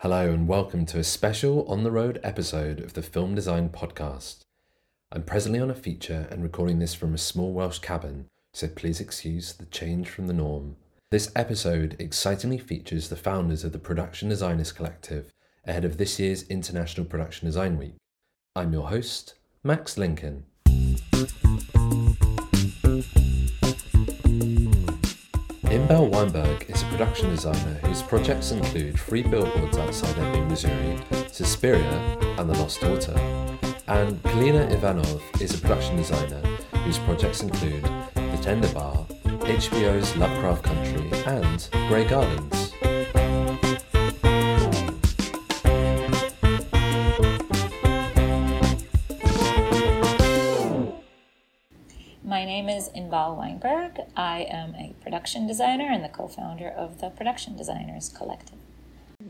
Hello, and welcome to a special on the road episode of the Film Design Podcast. I'm presently on a feature and recording this from a small Welsh cabin, so please excuse the change from the norm. This episode excitingly features the founders of the Production Designers Collective ahead of this year's International Production Design Week. I'm your host, Max Lincoln. Inbal Weinberg is a production designer whose projects include Three Billboards Outside Ebbing, Missouri, Suspiria, and The Lost Daughter. And Kalina Ivanov is a production designer whose projects include The Tender Bar, HBO's Lovecraft Country, and Grey Gardens. Is Inbal Weinberg. I am a production designer and the co founder of the Production Designers Collective.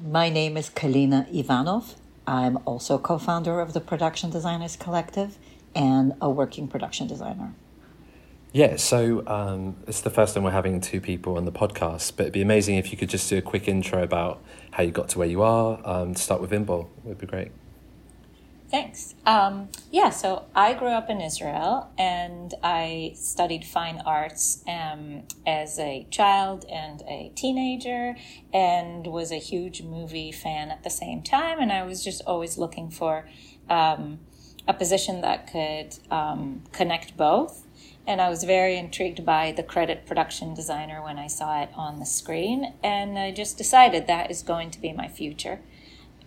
My name is Kalina Ivanov. I'm also co founder of the Production Designers Collective and a working production designer. Yeah, so um, it's the first time we're having two people on the podcast, but it'd be amazing if you could just do a quick intro about how you got to where you are. Um, start with Inbal, would be great. Thanks. Um, yeah, so I grew up in Israel and I studied fine arts um, as a child and a teenager and was a huge movie fan at the same time. And I was just always looking for um, a position that could um, connect both. And I was very intrigued by the credit production designer when I saw it on the screen. And I just decided that is going to be my future.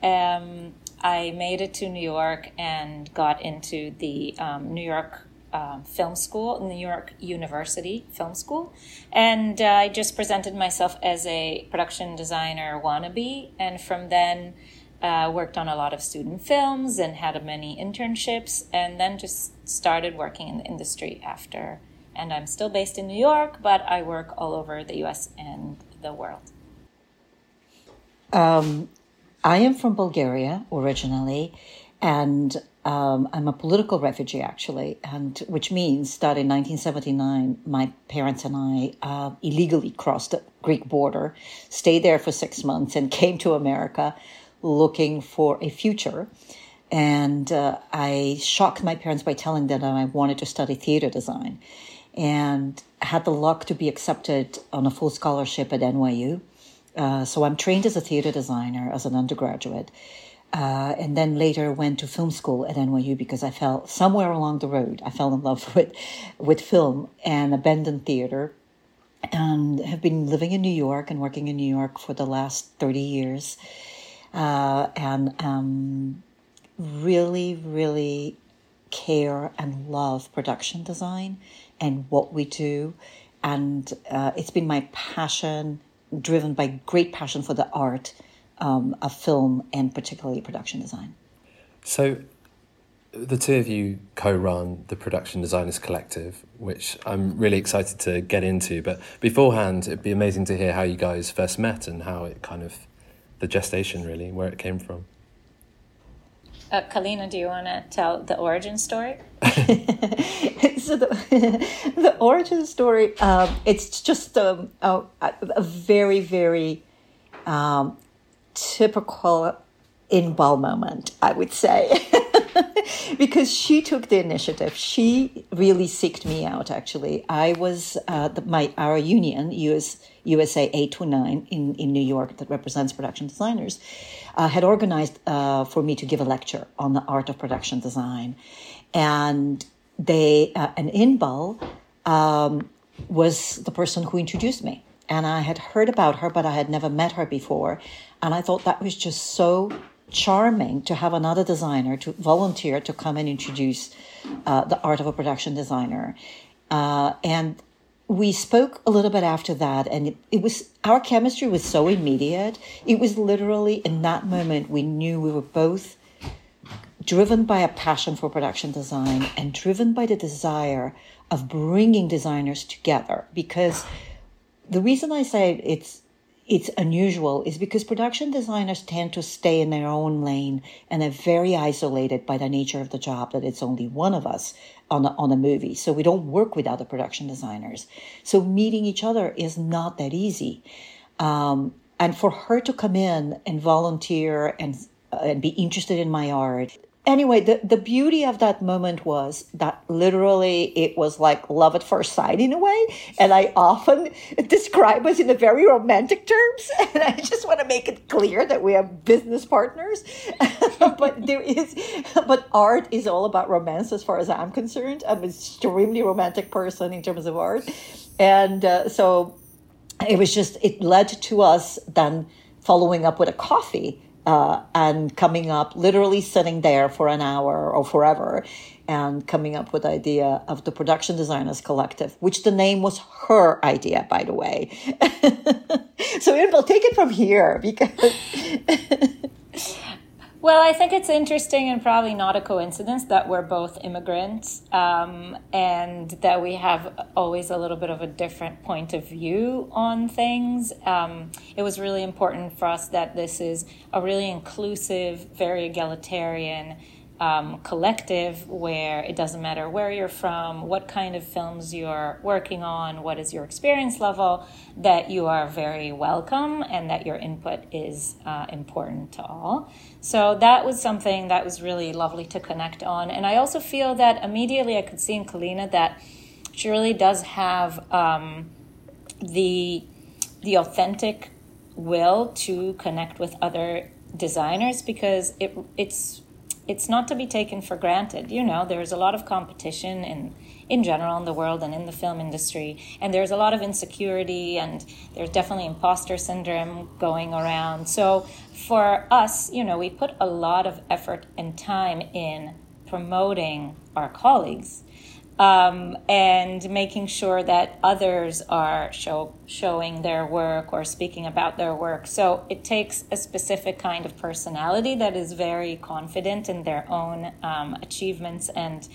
Um, I made it to New York and got into the um, New York um, Film School, New York University Film School. And uh, I just presented myself as a production designer wannabe. And from then, uh, worked on a lot of student films and had many internships, and then just started working in the industry after. And I'm still based in New York, but I work all over the US and the world. Um, I am from Bulgaria originally, and um, I'm a political refugee actually, and which means that in 1979, my parents and I uh, illegally crossed the Greek border, stayed there for six months, and came to America looking for a future. And uh, I shocked my parents by telling them that I wanted to study theater design, and had the luck to be accepted on a full scholarship at NYU uh, so I'm trained as a theater designer as an undergraduate. Uh, and then later went to film school at NYU because I felt somewhere along the road I fell in love with with film and abandoned theater, and have been living in New York and working in New York for the last thirty years, uh, and um, really really care and love production design and what we do, and uh, it's been my passion driven by great passion for the art um, of film and particularly production design. So, the two of you co run the Production Designers Collective, which I'm really excited to get into. But beforehand, it'd be amazing to hear how you guys first met and how it kind of, the gestation really, where it came from. Uh, Kalina, do you want to tell the origin story? so the, the origin story, um, it's just um, a, a, very, very um, typical Inbal moment, I would say. because she took the initiative. She really seeked me out. Actually, I was uh, the, my our union US USA eight two nine in in New York that represents production designers uh, had organized uh, for me to give a lecture on the art of production design, and they uh, an Inbal um, was the person who introduced me. And I had heard about her, but I had never met her before. And I thought that was just so charming to have another designer to volunteer to come and introduce uh, the art of a production designer. Uh, and we spoke a little bit after that, and it, it, was our chemistry was so immediate. It was literally in that moment we knew we were both driven by a passion for production design and driven by the desire of bringing designers together. Because the reason I say it's it's unusual is because production designers tend to stay in their own lane and are very isolated by the nature of the job that it's only one of us on a, on a movie. So we don't work with other production designers. So meeting each other is not that easy. Um, and for her to come in and volunteer and and be interested in my art anyway, the, the beauty of that moment was that literally it was like love at first sight in a way. And I often describe us in a very romantic terms. And I just want to make it clear that we are business partners. but there is, but art is all about romance as far as I'm concerned. I'm an extremely romantic person in terms of art. And uh, so it was just, it led to us then following up with a coffee uh, and coming up, literally sitting there for an hour or forever, and coming up with the idea of the Production Designers Collective, which the name was her idea, by the way. so we'll take it from here because. Well, I think it's interesting and probably not a coincidence that we're both immigrants um, and that we have always a little bit of a different point of view on things. Um, it was really important for us that this is a really inclusive, very egalitarian um, collective where it doesn't matter where you're from, what kind of films you're working on, what is your experience level, that you are very welcome and that your input is uh, important to all. So that was something that was really lovely to connect on. And I also feel that immediately I could see in Kalina that she really does have um, the the authentic will to connect with other designers because it it's it's not to be taken for granted. You know, there's a lot of competition in in general in the world and in the film industry, and there's a lot of insecurity and there's definitely imposter syndrome going around. So for us, you know, we put a lot of effort and time in promoting our colleagues um, and making sure that others are show, showing their work or speaking about their work. So it takes a specific kind of personality that is very confident in their own um, achievements and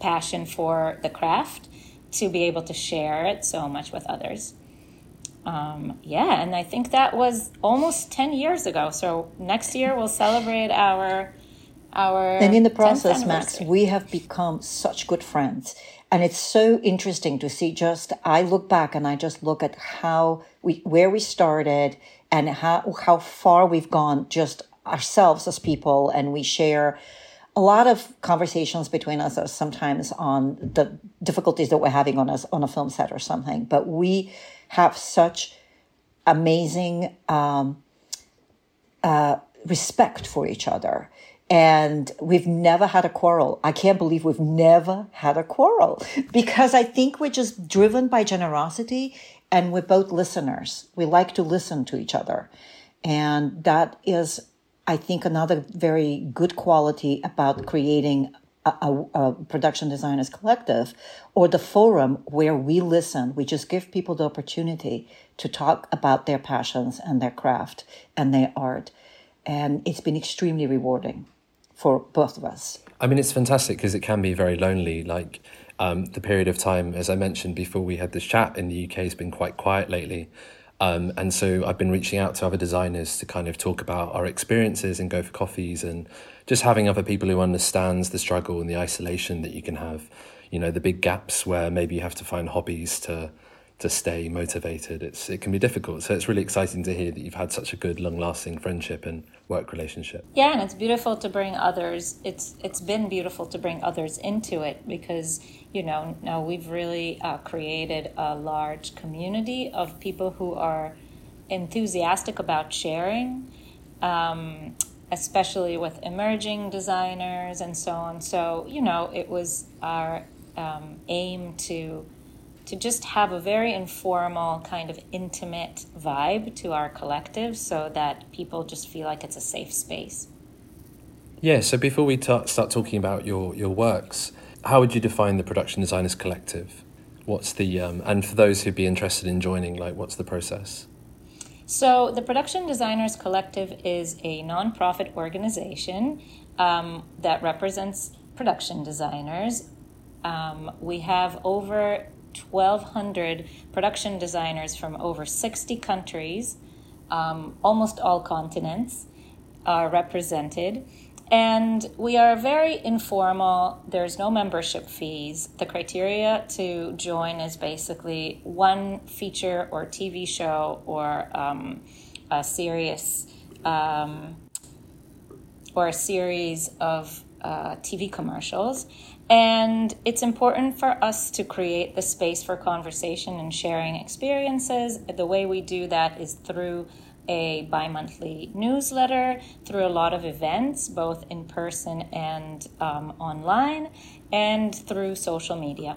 passion for the craft to be able to share it so much with others. Um, yeah, and I think that was almost 10 years ago. So next year we'll celebrate our our and in the process max we have become such good friends and it's so interesting to see just i look back and i just look at how we where we started and how how far we've gone just ourselves as people and we share a lot of conversations between us are sometimes on the difficulties that we're having on us on a film set or something but we have such amazing um, uh, respect for each other and we've never had a quarrel. I can't believe we've never had a quarrel because I think we're just driven by generosity and we're both listeners. We like to listen to each other. And that is, I think, another very good quality about creating a, a, a, production designers collective or the forum where we listen. We just give people the opportunity to talk about their passions and their craft and their art. And it's been extremely rewarding for both of us. I mean, it's fantastic because it can be very lonely. Like um, the period of time, as I mentioned before we had this chat in the UK, has been quite quiet lately. Um, and so I've been reaching out to other designers to kind of talk about our experiences and go for coffees and just having other people who understands the struggle and the isolation that you can have, you know, the big gaps where maybe you have to find hobbies to to stay motivated. It's it can be difficult. So it's really exciting to hear that you've had such a good, long-lasting friendship and work relationship. Yeah, and it's beautiful to bring others. It's it's been beautiful to bring others into it because you know now we've really uh, created a large community of people who are enthusiastic about sharing. Um, especially with emerging designers and so on. So, you know, it was our um, aim to to just have a very informal, kind of intimate vibe to our collective so that people just feel like it's a safe space. Yeah, so before we start talking about your, your works, how would you define the Production Designers Collective? What's the, um, and for those who'd be interested in joining, like, what's the process? So, the Production Designers Collective is a nonprofit organization um, that represents production designers. Um, we have over 1,200 production designers from over 60 countries, um, almost all continents, are represented. And we are very informal. There's no membership fees. The criteria to join is basically one feature or TV show or um, a series um, or a series of uh, TV commercials. And it's important for us to create the space for conversation and sharing experiences. The way we do that is through a bi monthly newsletter, through a lot of events, both in person and um, online, and through social media.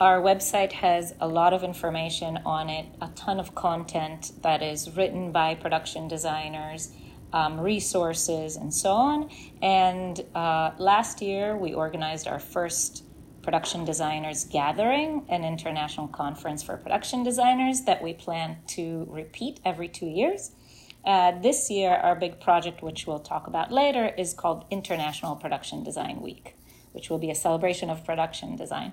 Our website has a lot of information on it, a ton of content that is written by production designers, um, resources, and so on. And uh, last year, we organized our first production designers gathering, an international conference for production designers that we plan to repeat every two years. Uh, this year, our big project, which we'll talk about later, is called International Production Design Week, which will be a celebration of production design.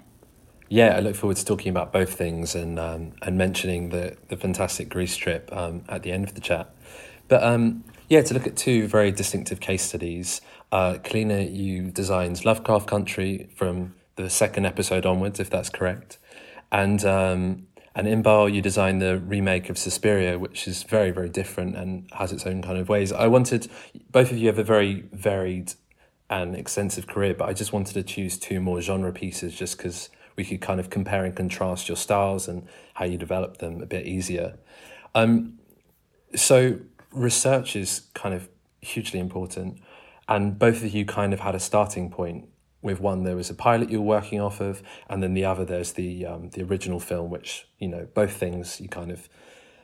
Yeah, I look forward to talking about both things and um, and mentioning the the fantastic Greece trip um, at the end of the chat. But um, yeah, to look at two very distinctive case studies. Uh, you designed Lovecraft Country from the second episode onwards, if that's correct, and um, in Inbal, you designed the remake of Suspiria, which is very very different and has its own kind of ways. I wanted both of you have a very varied and extensive career, but I just wanted to choose two more genre pieces just because we could kind of compare and contrast your styles and how you develop them a bit easier. Um, so research is kind of hugely important, and both of you kind of had a starting point. With one, there was a pilot you were working off of, and then the other, there's the um, the original film, which you know both things you kind of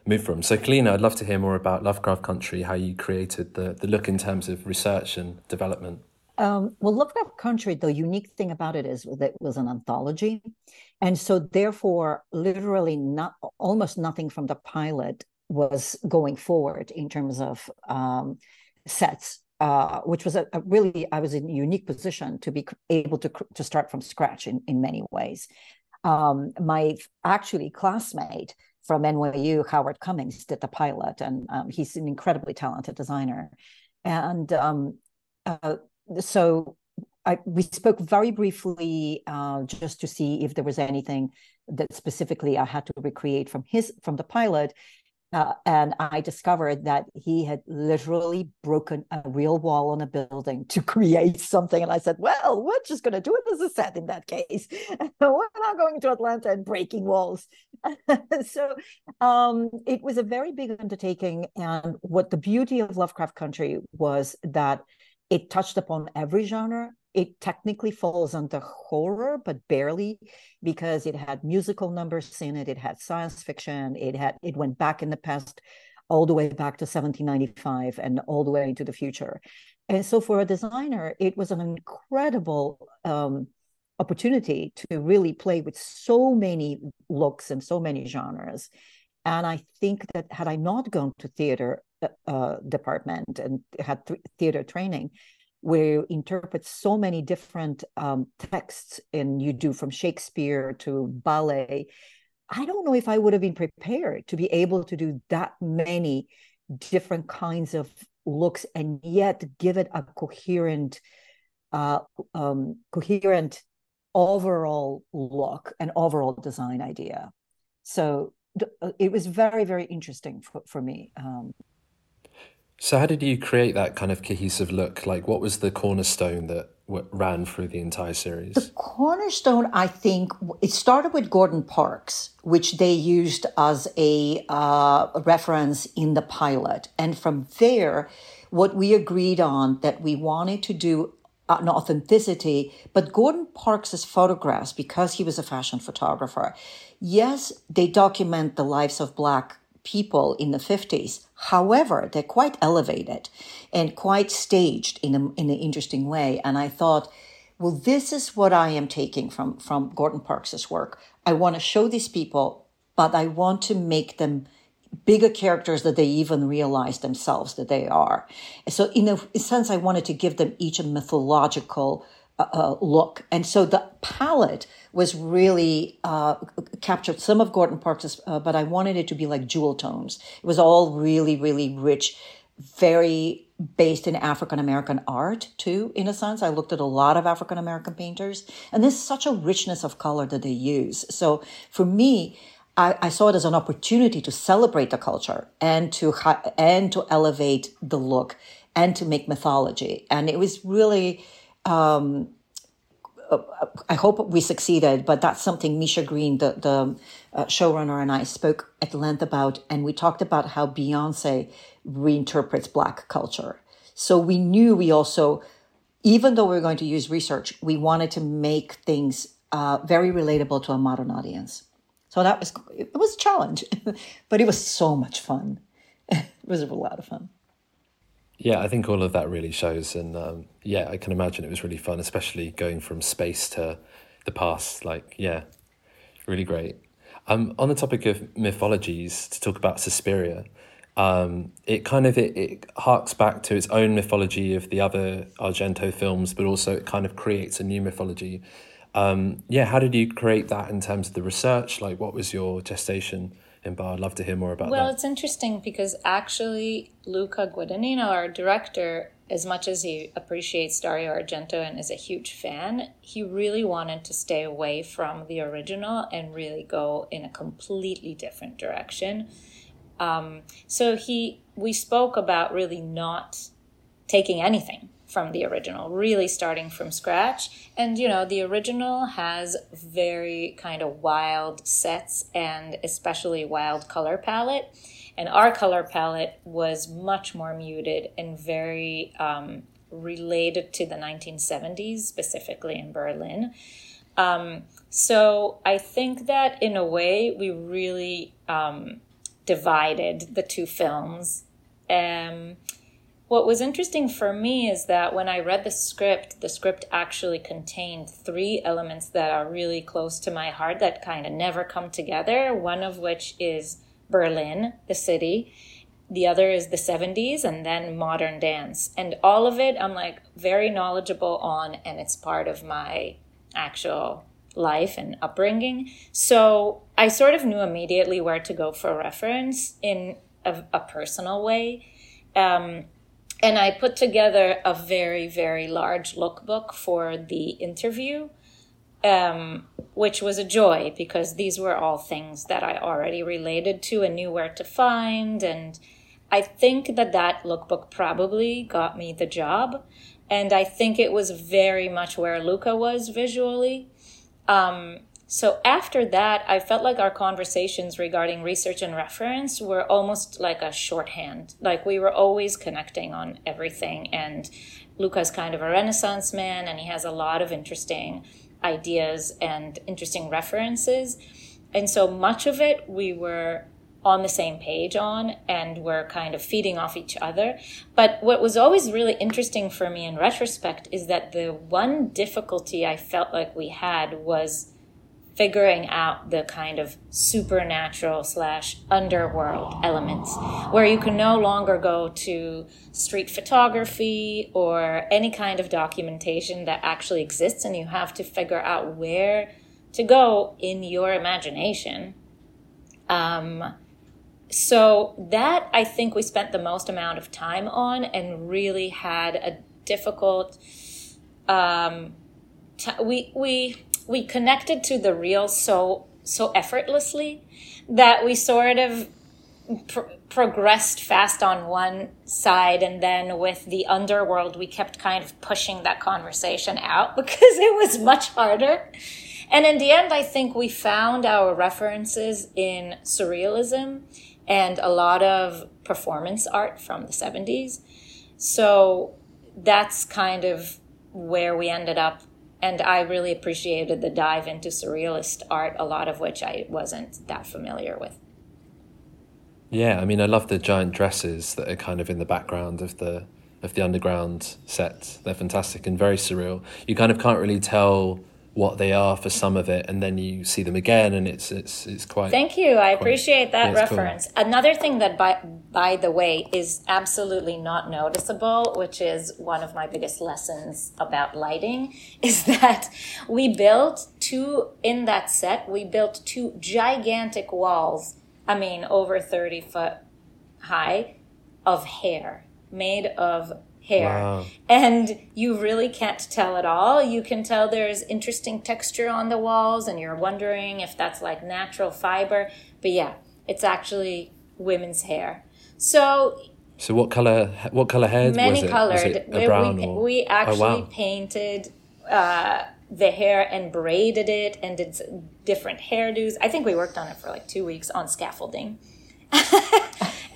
move from. So, Kalina, I'd love to hear more about Lovecraft Country, how you created the the look in terms of research and development. Um, well, Lovecraft Country, the unique thing about it is that it was an anthology. And so, therefore, literally not almost nothing from the pilot was going forward in terms of um, sets, uh, which was a, a, really, I was in a unique position to be able to, to start from scratch in, in many ways. Um, my actually classmate from NYU, Howard Cummings, did the pilot, and um, he's an incredibly talented designer. And um, uh, so I, we spoke very briefly uh, just to see if there was anything that specifically I had to recreate from his from the pilot. Uh, and I discovered that he had literally broken a real wall on a building to create something. And I said, "Well, we're just going to do it as a set in that case. we're not going to Atlanta and breaking walls." so um, it was a very big undertaking. And what the beauty of Lovecraft Country was that it touched upon every genre. It technically falls under horror, but barely because it had musical numbers in it. It had science fiction. It had it went back in the past, all the way back to 1795 and all the way into the future. And so, for a designer, it was an incredible um, opportunity to really play with so many looks and so many genres. And I think that had I not gone to theater, uh, department and had th- theater training where you interpret so many different um, texts and you do from shakespeare to ballet. I don't know if i would have been prepared to be able to do that many different kinds of looks and yet give it a coherent uh, um, coherent overall look and overall design idea. So uh, it was very very interesting for, for me um, so, how did you create that kind of cohesive look? Like, what was the cornerstone that w- ran through the entire series? The cornerstone, I think, it started with Gordon Parks, which they used as a uh, reference in the pilot. And from there, what we agreed on that we wanted to do an authenticity, but Gordon Parks's photographs, because he was a fashion photographer, yes, they document the lives of Black people in the 50s. However, they're quite elevated and quite staged in, a, in an interesting way. And I thought, well, this is what I am taking from, from Gordon Parks's work. I want to show these people, but I want to make them bigger characters that they even realize themselves that they are. So in a sense, I wanted to give them each a mythological uh, uh, look. And so the palette was really uh, captured some of Gordon Parks, uh, but I wanted it to be like jewel tones. It was all really, really rich, very based in African American art too, in a sense. I looked at a lot of African American painters, and there's such a richness of color that they use. So for me, I, I, saw it as an opportunity to celebrate the culture and to and to elevate the look and to make mythology. And it was really, um, I hope we succeeded, but that's something Misha Green, the, the uh, showrunner, and I spoke at length about. And we talked about how Beyonce reinterprets Black culture. So we knew we also, even though we were going to use research, we wanted to make things uh, very relatable to a modern audience. So that was, it was a challenge, but it was so much fun. it was a lot of fun. Yeah, I think all of that really shows, and um, yeah, I can imagine it was really fun, especially going from space to the past. Like, yeah, really great. Um, on the topic of mythologies, to talk about Suspiria, um, it kind of it, it harks back to its own mythology of the other Argento films, but also it kind of creates a new mythology. Um, yeah, how did you create that in terms of the research? Like, what was your gestation? In I'd love to hear more about well, that. Well, it's interesting because actually Luca Guadagnino, our director, as much as he appreciates Dario Argento and is a huge fan, he really wanted to stay away from the original and really go in a completely different direction. Um, so he, we spoke about really not taking anything from the original, really starting from scratch. And, you know, the original has very kind of wild sets and especially wild color palette. And our color palette was much more muted and very um, related to the 1970s, specifically in Berlin. Um, so I think that in a way we really um, divided the two films. Um, what was interesting for me is that when I read the script, the script actually contained three elements that are really close to my heart that kind of never come together. One of which is Berlin, the city. The other is the 70s and then modern dance. And all of it I'm like very knowledgeable on, and it's part of my actual life and upbringing. So I sort of knew immediately where to go for reference in a, a personal way. Um, and I put together a very, very large lookbook for the interview, um, which was a joy because these were all things that I already related to and knew where to find. And I think that that lookbook probably got me the job. And I think it was very much where Luca was visually. Um, so after that, I felt like our conversations regarding research and reference were almost like a shorthand. Like we were always connecting on everything. And Luca's kind of a renaissance man and he has a lot of interesting ideas and interesting references. And so much of it we were on the same page on and we're kind of feeding off each other. But what was always really interesting for me in retrospect is that the one difficulty I felt like we had was figuring out the kind of supernatural slash underworld elements where you can no longer go to street photography or any kind of documentation that actually exists and you have to figure out where to go in your imagination. Um, so that i think we spent the most amount of time on and really had a difficult um, t- we we we connected to the real so so effortlessly that we sort of pr- progressed fast on one side and then with the underworld we kept kind of pushing that conversation out because it was much harder. And in the end i think we found our references in surrealism and a lot of performance art from the 70s so that's kind of where we ended up and I really appreciated the dive into surrealist art, a lot of which I wasn't that familiar with. Yeah, I mean, I love the giant dresses that are kind of in the background of the of the underground set. They're fantastic and very surreal. You kind of can't really tell what they are for some of it and then you see them again and it's it's it's quite thank you i appreciate that reference cool. another thing that by by the way is absolutely not noticeable which is one of my biggest lessons about lighting is that we built two in that set we built two gigantic walls i mean over 30 foot high of hair made of hair. Wow. And you really can't tell at all. You can tell there's interesting texture on the walls, and you're wondering if that's like natural fiber. But yeah, it's actually women's hair. So So what color? What color hair was many it? colored. Was it a brown we, or? we actually oh, wow. painted uh, the hair and braided it and did different hairdos. I think we worked on it for like two weeks on scaffolding.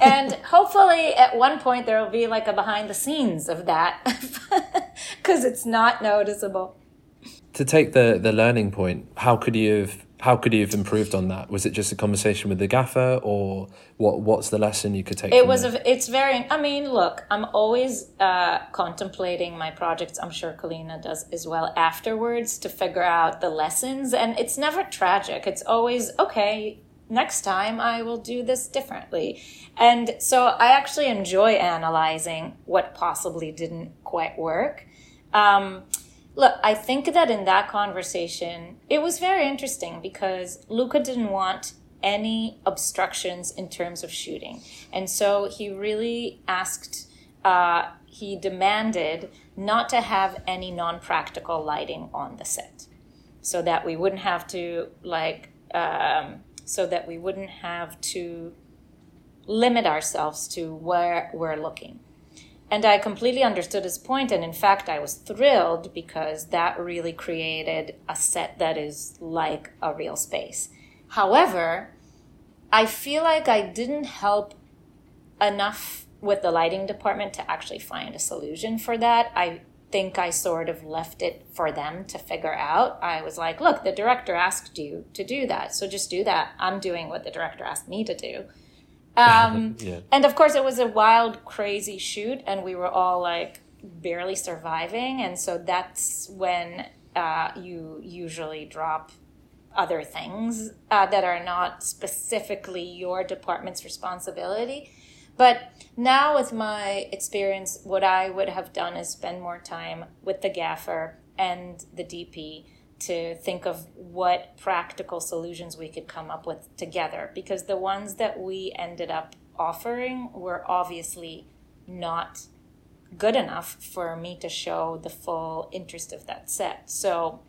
and hopefully at one point there will be like a behind the scenes of that because it's not noticeable. to take the the learning point, how could you have how could you have improved on that? Was it just a conversation with the gaffer, or what? What's the lesson you could take? It was a, it's very i mean look i'm always uh, contemplating my projects i'm sure kalina does as well afterwards to figure out the lessons and it's never tragic it's always okay next time i will do this differently and so i actually enjoy analyzing what possibly didn't quite work um, Look, I think that in that conversation, it was very interesting because Luca didn't want any obstructions in terms of shooting. And so he really asked, uh, he demanded not to have any non practical lighting on the set so that we wouldn't have to, like, um, so that we wouldn't have to limit ourselves to where we're looking. And I completely understood his point, and in fact, I was thrilled because that really created a set that is like a real space. However, I feel like I didn't help enough with the lighting department to actually find a solution for that. I think I sort of left it for them to figure out. I was like, look, the director asked you to do that, so just do that. I'm doing what the director asked me to do. Um, Yeah. And of course, it was a wild, crazy shoot, and we were all like barely surviving. And so that's when uh, you usually drop other things uh, that are not specifically your department's responsibility. But now, with my experience, what I would have done is spend more time with the gaffer and the DP to think of what practical solutions we could come up with together. Because the ones that we ended up offering were obviously not good enough for me to show the full interest of that set. So,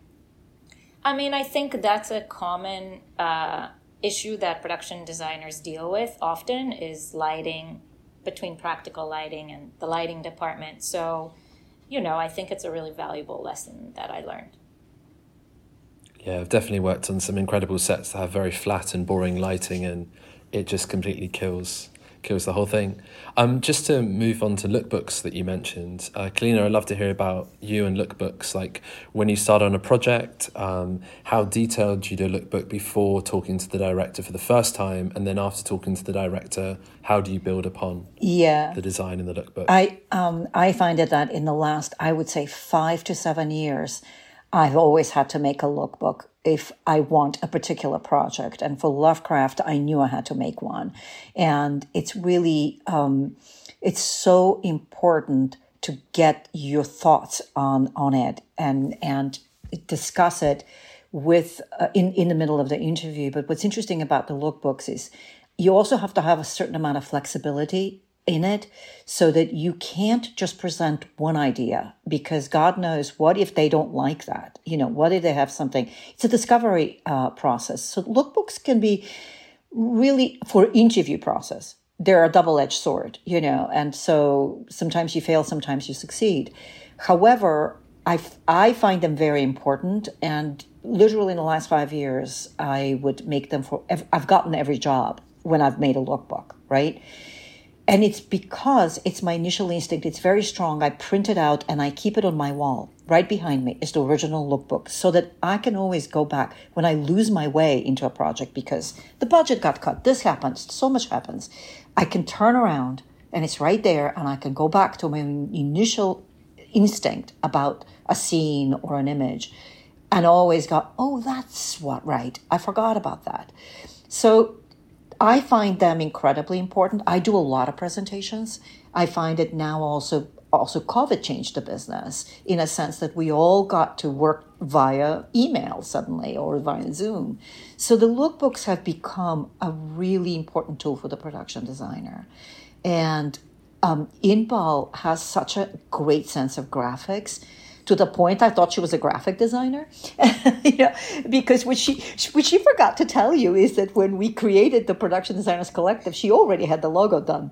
I mean, I think that's a common uh, issue that production designers deal with often is lighting between practical lighting and the lighting department. So, you know, I think it's a really valuable lesson that I learned. Yeah, I've definitely worked on some incredible sets that have very flat and boring lighting, and it just completely kills kills the whole thing. Um, just to move on to lookbooks that you mentioned, uh, Kalina, I'd love to hear about you and lookbooks. Like when you start on a project, um, how detailed do you do a lookbook before talking to the director for the first time, and then after talking to the director, how do you build upon Yeah. the design in the lookbook? I um I find it that in the last I would say five to seven years, I've always had to make a lookbook if I want a particular project. And for Lovecraft, I knew I had to make one. And it's really um, it's so important to get your thoughts on on it and and discuss it with uh, in in the middle of the interview. But what's interesting about the lookbooks is you also have to have a certain amount of flexibility in it so that you can't just present one idea because God knows what if they don't like that? You know, what if they have something? It's a discovery uh, process. So lookbooks can be really for interview process. They're a double-edged sword, you know, and so sometimes you fail, sometimes you succeed. However, I, I find them very important and literally in the last five years, I would make them for, I've gotten every job when I've made a lookbook, right? And it's because it's my initial instinct. It's very strong. I print it out and I keep it on my wall. Right behind me is the original lookbook so that I can always go back when I lose my way into a project because the budget got cut. This happens. So much happens. I can turn around and it's right there and I can go back to my initial instinct about a scene or an image and always go, oh, that's what, right. I forgot about that. So I find them incredibly important. I do a lot of presentations. I find it now also also COVID changed the business in a sense that we all got to work via email suddenly or via Zoom. So the lookbooks have become a really important tool for the production designer. And um, Inbal has such a great sense of graphics to the point I thought she was a graphic designer. you know, because what she what she forgot to tell you is that when we created the Production Designers Collective, she already had the logo done.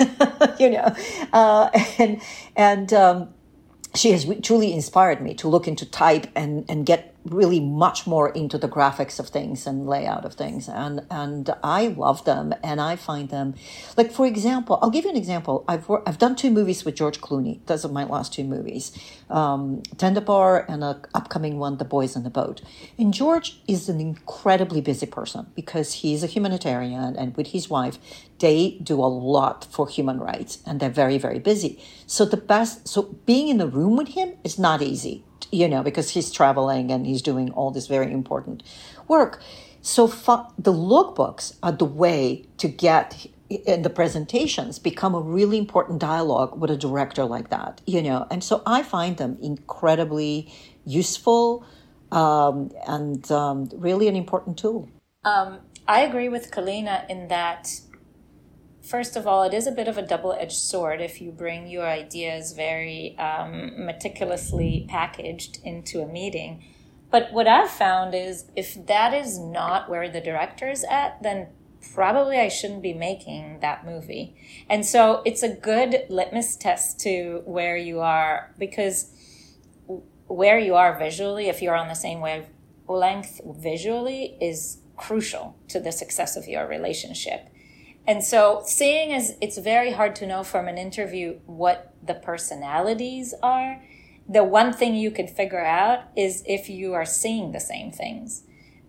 you know, uh, and and um, she has truly inspired me to look into type and and get really much more into the graphics of things and layout of things. And and I love them and I find them like for example I'll give you an example. I've I've done two movies with George Clooney. Those are my last two movies. Um, Tender Bar and an upcoming one The Boys in the Boat. And George is an incredibly busy person because he's a humanitarian and with his wife they do a lot for human rights and they're very very busy. So the best so being in the room with him is not easy you know, because he's traveling and he's doing all this very important work. So fu- the lookbooks are the way to get in the presentations become a really important dialogue with a director like that, you know. And so I find them incredibly useful um, and um, really an important tool. Um, I agree with Kalina in that first of all, it is a bit of a double edged sword if you bring your ideas very um, meticulously packaged into a meeting. But what I've found is if that is not where the director is at, then probably I shouldn't be making that movie. And so it's a good litmus test to where you are because where you are visually, if you're on the same wavelength visually, is crucial to the success of your relationship. And so, seeing as it's very hard to know from an interview what the personalities are, the one thing you can figure out is if you are seeing the same things.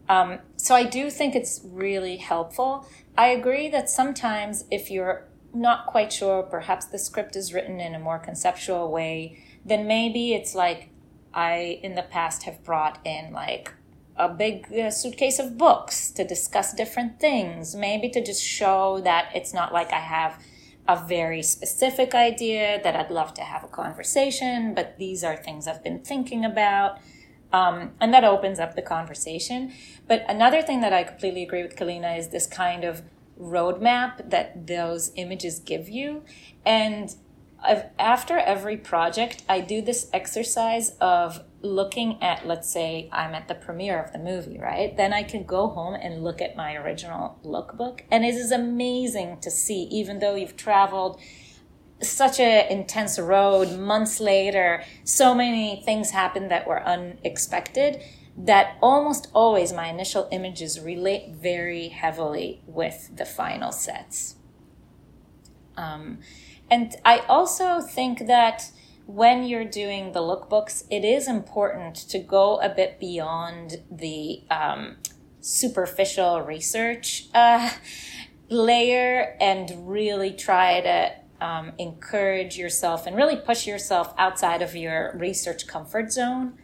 Um, so, I do think it's really helpful. I agree that sometimes if you're not quite sure, perhaps the script is written in a more conceptual way, then maybe it's like I, in the past, have brought in like a big uh, suitcase of books to discuss different things, maybe to just show that it's not like I have a very specific idea that I'd love to have a conversation, but these are things I've been thinking about. Um, and that opens up the conversation. But another thing that I completely agree with Kalina is this kind of roadmap that those images give you. And I've, after every project, I do this exercise of looking at, let's say, I'm at the premiere of the movie, right? Then I can go home and look at my original lookbook. And it is amazing to see, even though you've traveled such an intense road months later, so many things happen that were unexpected that almost always my initial images relate very heavily with the final sets. Um, and I also think that when you're doing the lookbooks, it is important to go a bit beyond the um, superficial research uh, layer and really try to um, encourage yourself and really push yourself outside of your research comfort zone.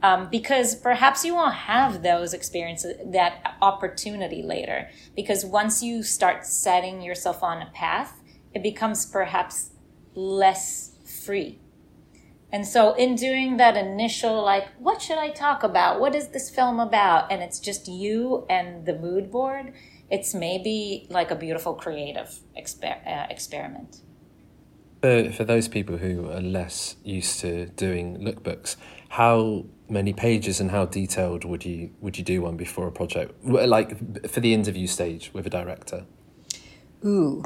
Um, because perhaps you won't have those experiences, that opportunity later. Because once you start setting yourself on a path, it becomes perhaps less free. And so, in doing that initial, like, what should I talk about? What is this film about? And it's just you and the mood board, it's maybe like a beautiful creative exper- uh, experiment. For, for those people who are less used to doing lookbooks, how many pages and how detailed would you would you do one before a project? Like for the interview stage with a director? Ooh,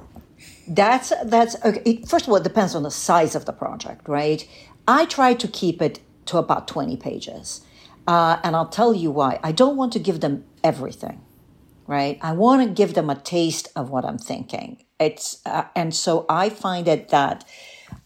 that's that's okay. It, first of all, it depends on the size of the project, right? I try to keep it to about twenty pages, uh, and I'll tell you why. I don't want to give them everything, right? I want to give them a taste of what I'm thinking. It's uh, and so I find it that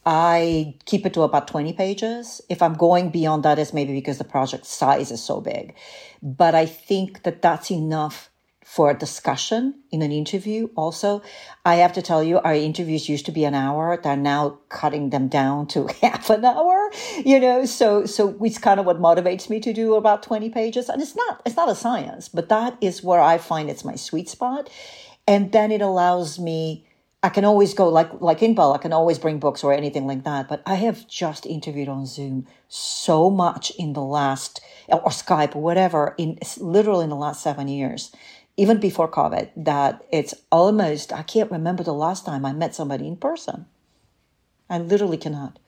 I keep it to about 20 pages. If I'm going beyond that, it's maybe because the project size is so big. But I think that that's enough for a discussion in an interview. Also, I have to tell you, our interviews used to be an hour. They're now cutting them down to half an hour, you know, so, so it's kind of what motivates me to do about 20 pages. And it's not, it's not a science, but that is where I find it's my sweet spot. And then it allows me, I can always go like, like Inbal, I can always bring books or anything like that. But I have just interviewed on Zoom so much in the last, or Skype or whatever, in literally in the last seven years even before COVID, that it's almost, I can't remember the last time I met somebody in person. I literally cannot.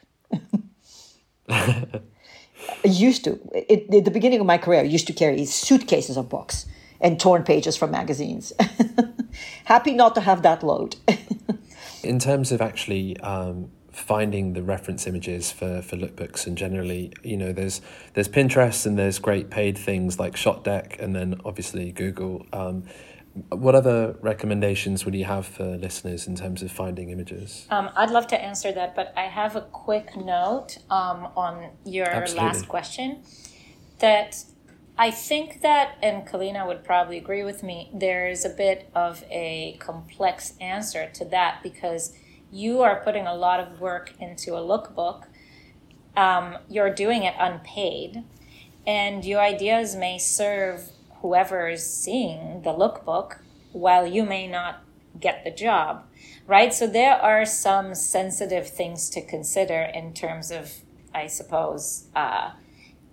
I used to. It, at the beginning of my career, I used to carry suitcases of books and torn pages from magazines. Happy not to have that load. In terms of actually um, finding the reference images for, for lookbooks and generally, you know, there's there's Pinterest and there's great paid things like ShotDeck and then obviously Google. Um, what other recommendations would you have for listeners in terms of finding images? Um, I'd love to answer that, but I have a quick note um, on your Absolutely. last question that I think that, and Kalina would probably agree with me, there is a bit of a complex answer to that because you are putting a lot of work into a lookbook. Um, you're doing it unpaid, and your ideas may serve whoever is seeing the lookbook while you may not get the job, right? So there are some sensitive things to consider in terms of, I suppose, uh,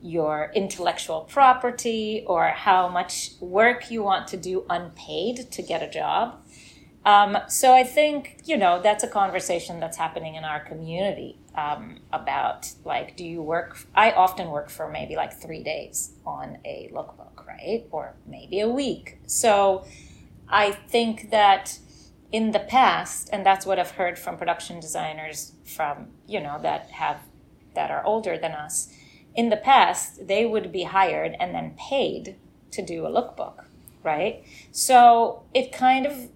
your intellectual property or how much work you want to do unpaid to get a job. Um, so I think, you know, that's a conversation that's happening in our community um, about like, do you work? I often work for maybe like three days on a lookbook, right? Or maybe a week. So I think that in the past, and that's what I've heard from production designers from, you know, that have, that are older than us. In the past, they would be hired and then paid to do a lookbook, right? So it kind of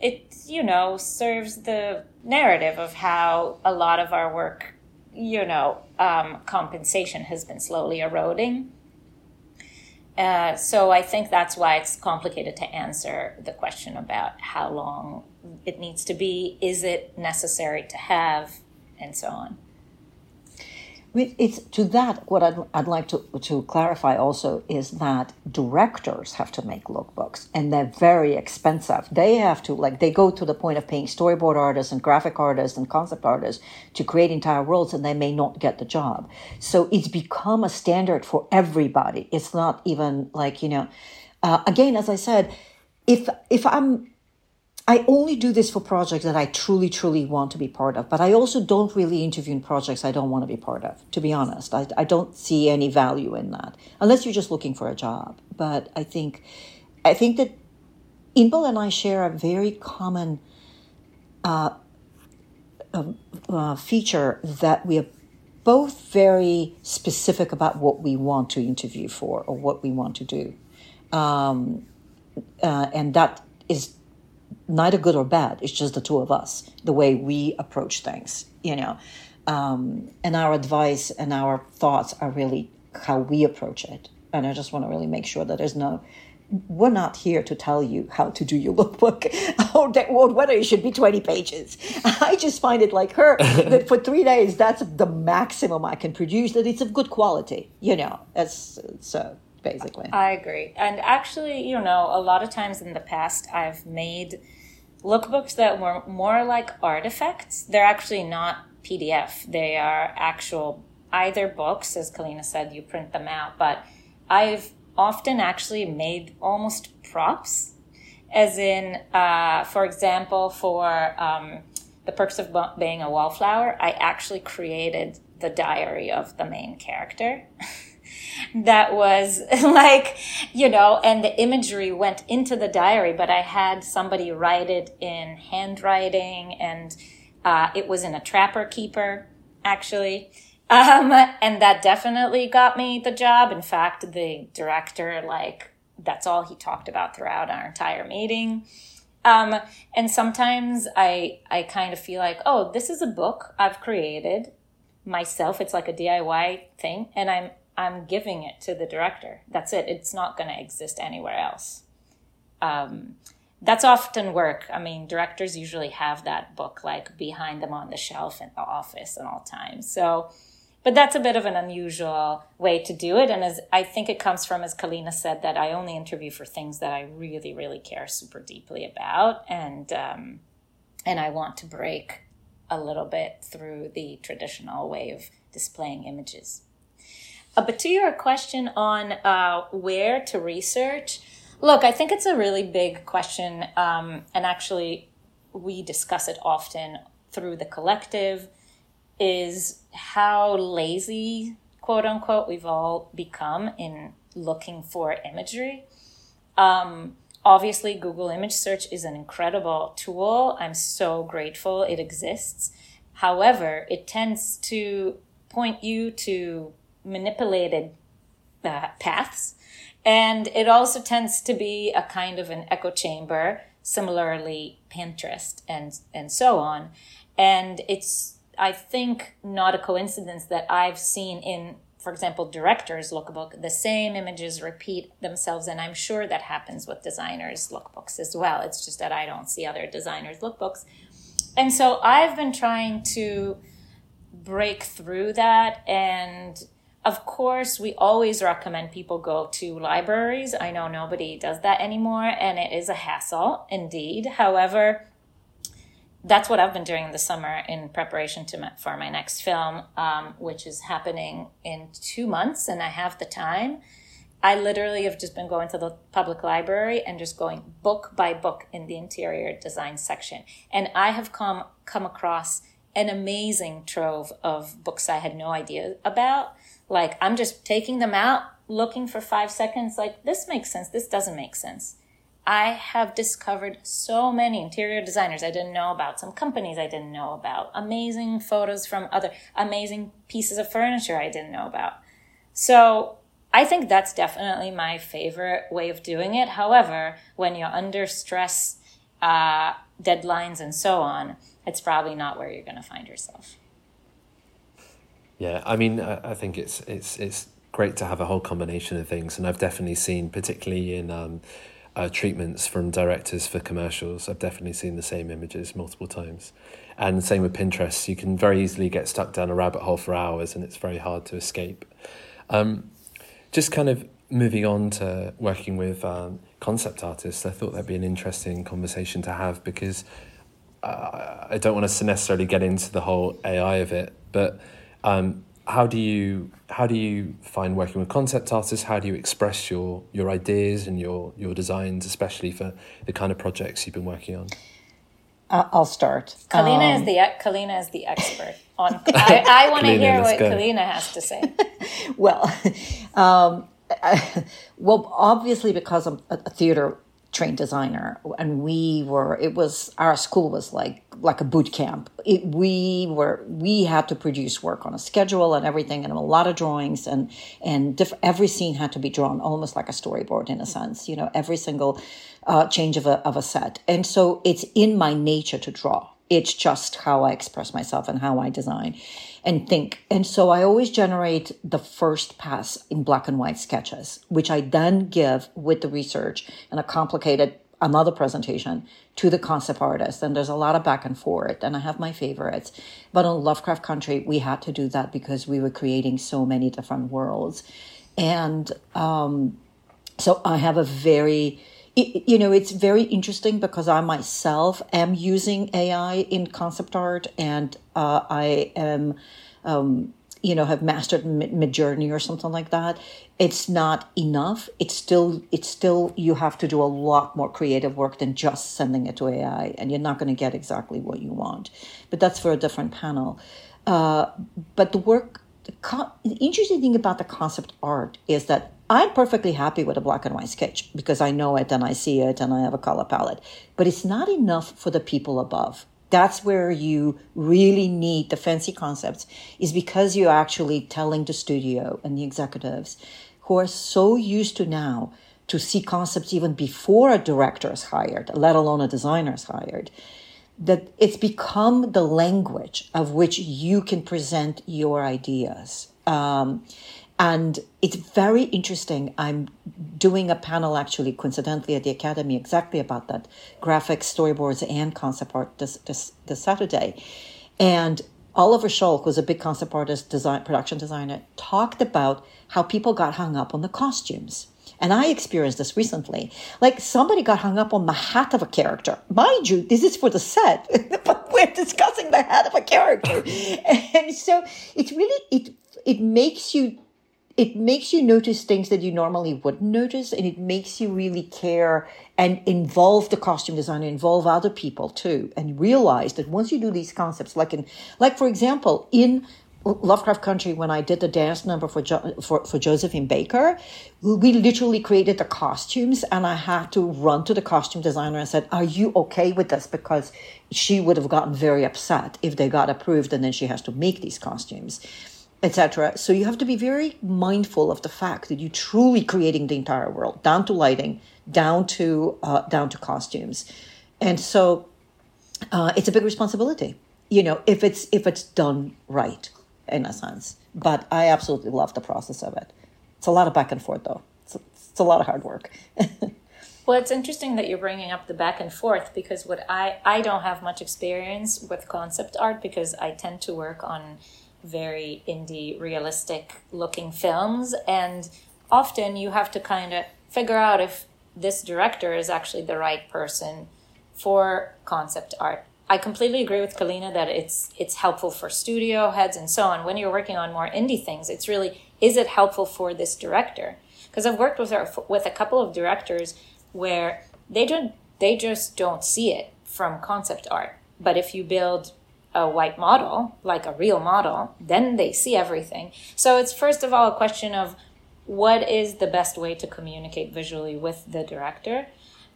it you know serves the narrative of how a lot of our work you know um, compensation has been slowly eroding. Uh, so i think that's why it's complicated to answer the question about how long it needs to be is it necessary to have and so on it's to that what I'd, I'd like to, to clarify also is that directors have to make lookbooks and they're very expensive. They have to like they go to the point of paying storyboard artists and graphic artists and concept artists to create entire worlds and they may not get the job. So it's become a standard for everybody. It's not even like you know uh, again as i said if if i'm I only do this for projects that I truly, truly want to be part of. But I also don't really interview in projects I don't want to be part of, to be honest. I, I don't see any value in that, unless you're just looking for a job. But I think, I think that Inbal and I share a very common uh, uh, uh, feature that we are both very specific about what we want to interview for or what we want to do. Um, uh, and that is neither good or bad. It's just the two of us, the way we approach things, you know. Um, and our advice and our thoughts are really how we approach it. And I just want to really make sure that there's no, we're not here to tell you how to do your lookbook or, that, or whether it should be 20 pages. I just find it like her that for three days, that's the maximum I can produce, that it's of good quality, you know. It's, so basically. I agree. And actually, you know, a lot of times in the past, I've made lookbooks that were more like artifacts. They're actually not PDF. They are actual either books, as Kalina said, you print them out. But I've often actually made almost props, as in, uh, for example, for um, the perks of being a wallflower, I actually created the diary of the main character. that was like, you know, and the imagery went into the diary, but I had somebody write it in handwriting and uh, it was in a trapper keeper, actually. Um, and that definitely got me the job. In fact, the director, like, that's all he talked about throughout our entire meeting. Um, and sometimes I, I kind of feel like, oh, this is a book I've created myself. It's like a DIY thing. And I'm I'm giving it to the director. That's it. It's not going to exist anywhere else. Um, that's often work. I mean, directors usually have that book like behind them on the shelf in the office and all times. So, but that's a bit of an unusual way to do it. And as I think it comes from, as Kalina said, that I only interview for things that I really, really care super deeply about. And, um, and I want to break a little bit through the traditional way of displaying images. Uh, but to your question on uh, where to research, look, I think it's a really big question. Um, and actually, we discuss it often through the collective is how lazy, quote unquote, we've all become in looking for imagery. Um, obviously, Google image search is an incredible tool. I'm so grateful it exists. However, it tends to point you to manipulated uh, paths. And it also tends to be a kind of an echo chamber, similarly Pinterest and, and so on. And it's, I think, not a coincidence that I've seen in, for example, directors' lookbook, the same images repeat themselves. And I'm sure that happens with designers' lookbooks as well. It's just that I don't see other designers' lookbooks. And so I've been trying to break through that and of course, we always recommend people go to libraries. I know nobody does that anymore, and it is a hassle indeed. However, that's what I've been doing this summer in preparation to my, for my next film, um, which is happening in two months, and I have the time. I literally have just been going to the public library and just going book by book in the interior design section, and I have come come across an amazing trove of books I had no idea about like I'm just taking them out, looking for five seconds, like this makes sense, this doesn't make sense. I have discovered so many interior designers I didn't know about, some companies I didn't know about, amazing photos from other amazing pieces of furniture I didn't know about. So I think that's definitely my favorite way of doing it. However, when you're under stress, uh, deadlines, and so on, it's probably not where you're going to find yourself. Yeah, I mean, I, I think it's it's it's great to have a whole combination of things, and I've definitely seen, particularly in um, uh, treatments from directors for commercials, I've definitely seen the same images multiple times. And the same with Pinterest, you can very easily get stuck down a rabbit hole for hours, and it's very hard to escape. Um, just kind of moving on to working with um, concept artists, I thought that'd be an interesting conversation to have because uh, I don't want to necessarily get into the whole AI of it, but um, how do you how do you find working with concept artists? How do you express your your ideas and your your designs, especially for the kind of projects you've been working on? Uh, I'll start. Kalina um, is the Kalina is the expert on. I, I want to hear what go. Kalina has to say. well, um, I, well, obviously because I'm a theater trained designer and we were it was our school was like like a boot camp. It, we were we had to produce work on a schedule and everything and a lot of drawings and and diff- every scene had to be drawn almost like a storyboard in a sense you know every single uh, change of a, of a set. And so it's in my nature to draw. It's just how i express myself and how i design and think. And so I always generate the first pass in black and white sketches, which I then give with the research and a complicated another presentation to the concept artist. And there's a lot of back and forth, and I have my favorites. But on Lovecraft Country, we had to do that because we were creating so many different worlds. And um, so I have a very you know, it's very interesting because I myself am using AI in concept art, and uh, I am, um, you know, have mastered Midjourney or something like that. It's not enough. It's still, it's still, you have to do a lot more creative work than just sending it to AI, and you're not going to get exactly what you want. But that's for a different panel. Uh, but the work, the, co- the interesting thing about the concept art is that I'm perfectly happy with a black and white sketch because I know it and I see it and I have a color palette. But it's not enough for the people above. That's where you really need the fancy concepts, is because you're actually telling the studio and the executives who are so used to now to see concepts even before a director is hired, let alone a designer is hired, that it's become the language of which you can present your ideas. Um, and it's very interesting. I'm doing a panel actually, coincidentally, at the Academy exactly about that graphics, storyboards, and concept art this, this, this Saturday. And Oliver Scholl, who's a big concept artist, design, production designer, talked about how people got hung up on the costumes. And I experienced this recently. Like somebody got hung up on the hat of a character. Mind you, this is for the set, but we're discussing the hat of a character. and so it's really, it, it makes you it makes you notice things that you normally wouldn't notice and it makes you really care and involve the costume designer involve other people too and realize that once you do these concepts like in like for example in Lovecraft Country, when I did the dance number for, jo- for for Josephine Baker, we literally created the costumes, and I had to run to the costume designer and said, "Are you okay with this?" Because she would have gotten very upset if they got approved, and then she has to make these costumes, etc. So you have to be very mindful of the fact that you're truly creating the entire world, down to lighting, down to uh, down to costumes, and so uh, it's a big responsibility. You know, if it's if it's done right in a sense. But I absolutely love the process of it. It's a lot of back and forth, though. It's, it's a lot of hard work. well, it's interesting that you're bringing up the back and forth because what I I don't have much experience with concept art because I tend to work on very indie, realistic looking films, and often you have to kind of figure out if this director is actually the right person for concept art I completely agree with Kalina that it's it's helpful for studio heads and so on. When you're working on more indie things, it's really is it helpful for this director? Because I've worked with with a couple of directors where they don't they just don't see it from concept art. But if you build a white model, like a real model, then they see everything. So it's first of all a question of what is the best way to communicate visually with the director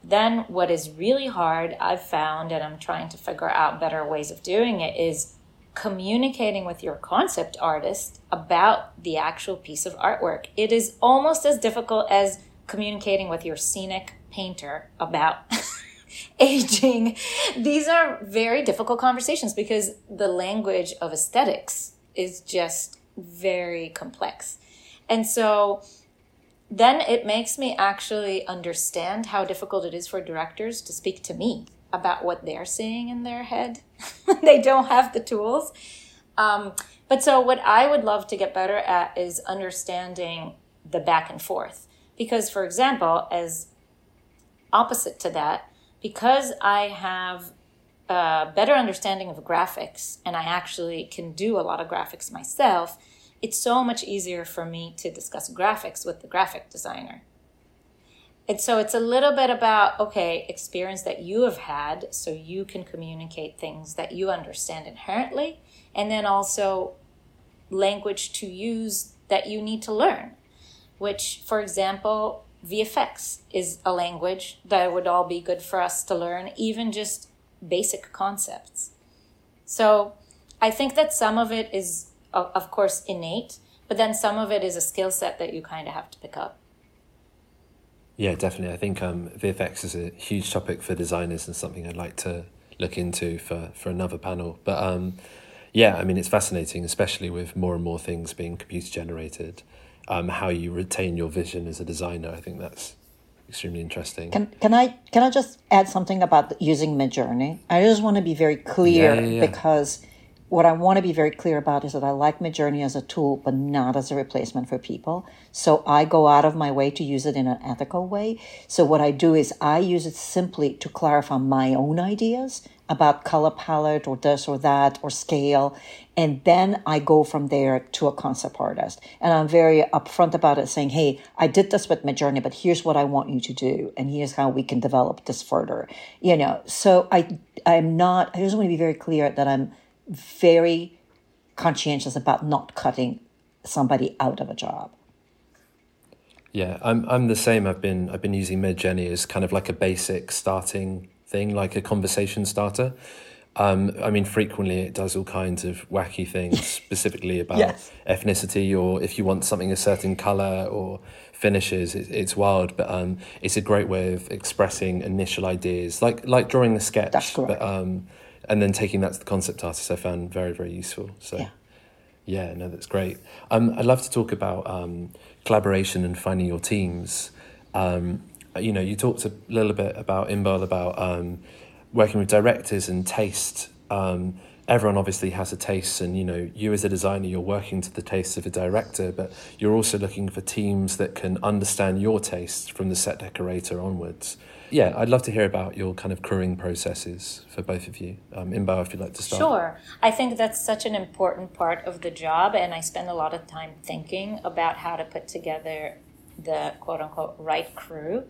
then, what is really hard, I've found, and I'm trying to figure out better ways of doing it, is communicating with your concept artist about the actual piece of artwork. It is almost as difficult as communicating with your scenic painter about aging. These are very difficult conversations because the language of aesthetics is just very complex. And so, then it makes me actually understand how difficult it is for directors to speak to me about what they're seeing in their head. they don't have the tools. Um, but so, what I would love to get better at is understanding the back and forth. Because, for example, as opposite to that, because I have a better understanding of graphics and I actually can do a lot of graphics myself, it's so much easier for me to discuss graphics with the graphic designer. And so it's a little bit about, okay, experience that you have had so you can communicate things that you understand inherently, and then also language to use that you need to learn, which, for example, VFX is a language that would all be good for us to learn, even just basic concepts. So I think that some of it is of course innate but then some of it is a skill set that you kind of have to pick up. Yeah definitely. I think um, vfx is a huge topic for designers and something i'd like to look into for, for another panel. But um, yeah i mean it's fascinating especially with more and more things being computer generated um, how you retain your vision as a designer i think that's extremely interesting can, can i can i just add something about using midjourney i just want to be very clear yeah, yeah, yeah. because what I want to be very clear about is that I like Midjourney as a tool, but not as a replacement for people. So I go out of my way to use it in an ethical way. So what I do is I use it simply to clarify my own ideas about color palette or this or that or scale. And then I go from there to a concept artist. And I'm very upfront about it, saying, hey, I did this with Midjourney, but here's what I want you to do. And here's how we can develop this further. You know, so I I'm not I just want to be very clear that I'm very conscientious about not cutting somebody out of a job. Yeah, I'm I'm the same. I've been I've been using Midjourney as kind of like a basic starting thing, like a conversation starter. Um, I mean, frequently it does all kinds of wacky things, specifically about yes. ethnicity, or if you want something a certain color or finishes. It, it's wild, but um, it's a great way of expressing initial ideas, like like drawing a sketch. That's correct. But um, and then taking that to the concept artist, I found very very useful. So, yeah, yeah no, that's great. Um, I'd love to talk about um, collaboration and finding your teams. Um, you know, you talked a little bit about Inbal about um, working with directors and taste. Um, everyone obviously has a taste, and you know, you as a designer, you're working to the taste of a director, but you're also looking for teams that can understand your taste from the set decorator onwards. yeah, I'd love to hear about your kind of crewing processes for both of you. Um, Inbal, if you'd like to start. Sure. I think that's such an important part of the job, and I spend a lot of time thinking about how to put together the quote unquote right crew.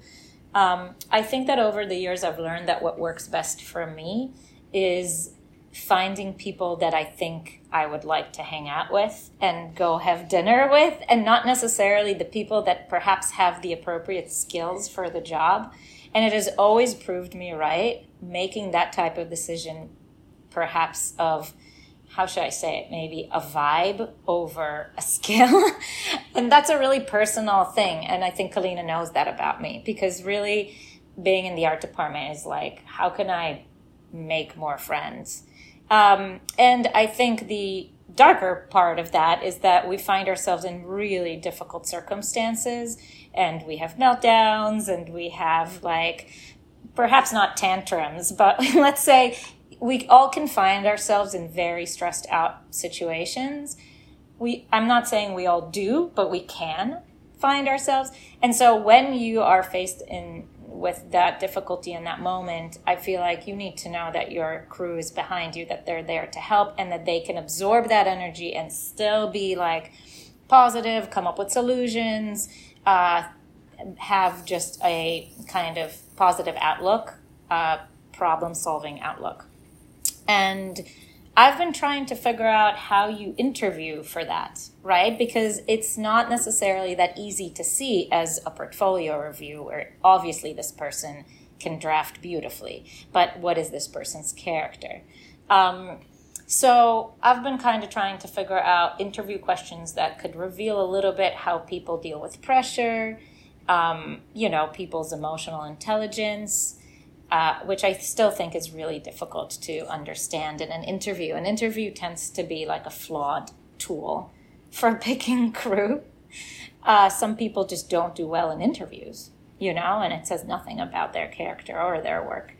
Um, I think that over the years, I've learned that what works best for me is finding people that I think I would like to hang out with and go have dinner with, and not necessarily the people that perhaps have the appropriate skills for the job. And it has always proved me right, making that type of decision, perhaps of how should I say it? Maybe a vibe over a skill. and that's a really personal thing. And I think Kalina knows that about me because really being in the art department is like, how can I make more friends? Um, and I think the darker part of that is that we find ourselves in really difficult circumstances and we have meltdowns and we have like perhaps not tantrums, but let's say we all can find ourselves in very stressed out situations. We I'm not saying we all do, but we can find ourselves. And so when you are faced in with that difficulty in that moment, I feel like you need to know that your crew is behind you, that they're there to help, and that they can absorb that energy and still be like positive, come up with solutions, uh, have just a kind of positive outlook, uh, problem solving outlook. And I've been trying to figure out how you interview for that, right? Because it's not necessarily that easy to see as a portfolio review where obviously this person can draft beautifully, but what is this person's character? Um, so I've been kind of trying to figure out interview questions that could reveal a little bit how people deal with pressure, um, you know, people's emotional intelligence, uh, which I still think is really difficult to understand in an interview. An interview tends to be like a flawed tool for picking crew. Uh, some people just don't do well in interviews, you know, and it says nothing about their character or their work.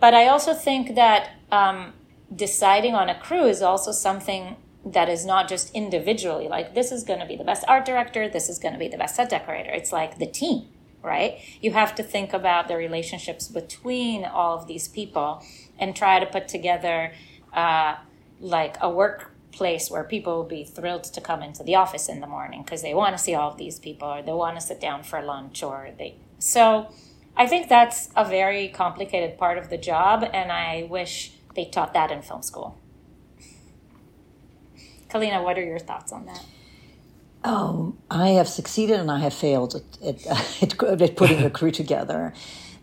But I also think that um, deciding on a crew is also something that is not just individually like this is going to be the best art director, this is going to be the best set decorator. It's like the team right? You have to think about the relationships between all of these people and try to put together uh, like a workplace where people will be thrilled to come into the office in the morning because they want to see all of these people or they want to sit down for lunch or they. So I think that's a very complicated part of the job, and I wish they taught that in film school. Kalina, what are your thoughts on that? Um, I have succeeded and I have failed at, at, at putting a crew together.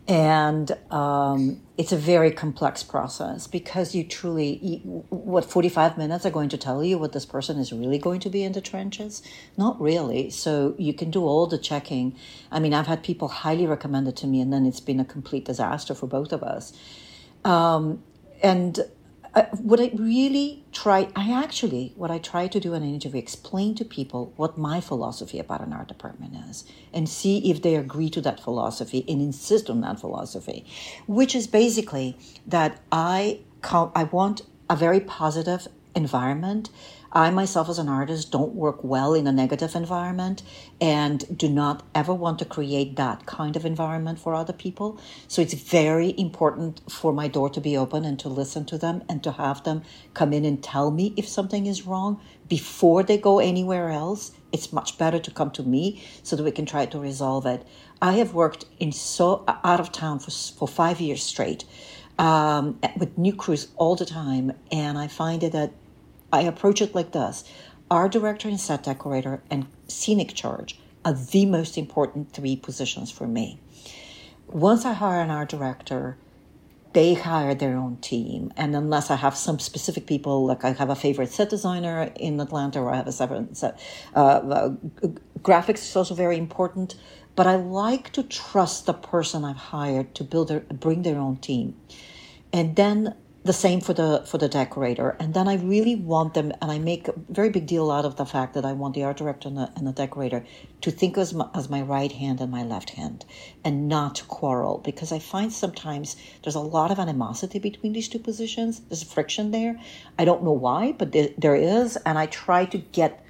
And um, it's a very complex process because you truly, what 45 minutes are going to tell you what this person is really going to be in the trenches? Not really. So you can do all the checking. I mean, I've had people highly recommend it to me, and then it's been a complete disaster for both of us. Um, and uh, what I really try, I actually, what I try to do in an interview, explain to people what my philosophy about an art department is and see if they agree to that philosophy and insist on that philosophy, which is basically that I, I want a very positive environment I myself, as an artist, don't work well in a negative environment and do not ever want to create that kind of environment for other people. So it's very important for my door to be open and to listen to them and to have them come in and tell me if something is wrong before they go anywhere else. It's much better to come to me so that we can try to resolve it. I have worked in so out of town for, for five years straight um, with new crews all the time, and I find it that I approach it like this art director and set decorator and scenic charge are the most important three positions for me. Once I hire an art director, they hire their own team. And unless I have some specific people, like I have a favorite set designer in Atlanta or I have a separate set, uh, uh, graphics is also very important. But I like to trust the person I've hired to build bring their own team. And then the same for the for the decorator. And then i really want them and i make a very big deal out of the fact that i want the art director and the, and the decorator to think as my, as my right hand and my left hand and not to quarrel. Because i find sometimes there's a lot of animosity between these two positions. There's friction there. I don't know why but there, there is. And i try to get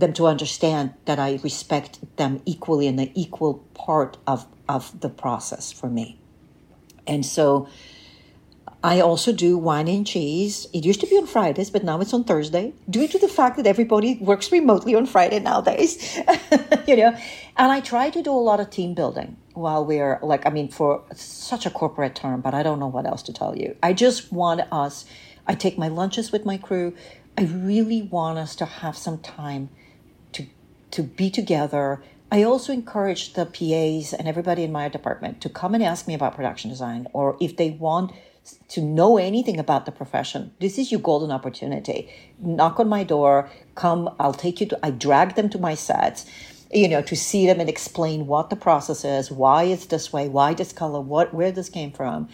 them to understand that I respect them equally and an equal part of, of the process for me. And so I also do wine and cheese. It used to be on Fridays, but now it's on Thursday, due to the fact that everybody works remotely on Friday nowadays. you know, and I try to do a lot of team building while we're like, I mean, for such a corporate term, but I don't know what else to tell you. I just want us. I take my lunches with my crew. I really want us to have some time to to be together. I also encourage the PAs and everybody in my department to come and ask me about production design, or if they want to know anything about the profession, this is your golden opportunity. Knock on my door, come, I'll take you to, I drag them to my sets, you know, to see them and explain what the process is, why it's this way, why this color, what, where this came from.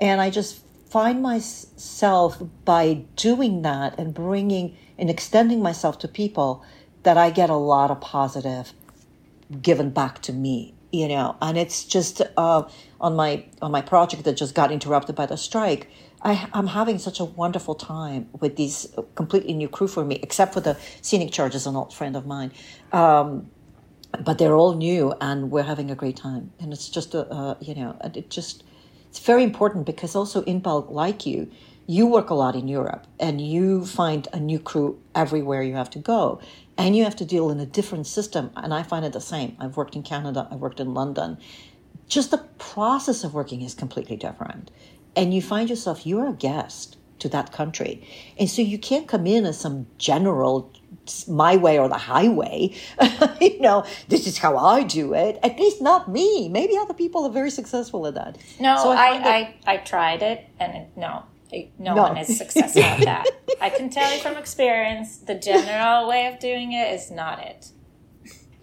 And I just find myself by doing that and bringing and extending myself to people that I get a lot of positive given back to me you know and it's just uh, on my on my project that just got interrupted by the strike I, i'm having such a wonderful time with these completely new crew for me except for the scenic charges an old friend of mine. Um, but they're all new and we're having a great time. And it's just a, uh, you know it just it's very important because also Inbal like you you work a lot in Europe and you find a new crew everywhere you have to go and you have to deal in a different system and I find it the same. I've worked in Canada I've worked in London. Just the process of working is completely different. And you find yourself you're a guest to that country. And so you can't come in as some general my way or the highway. You know this is how i do it. At least not me. Maybe other people are very successful at that. No so I, I, that- I, I tried it and it, no no, no, one is successful at that. I can tell you from experience, the general way of doing it is not it.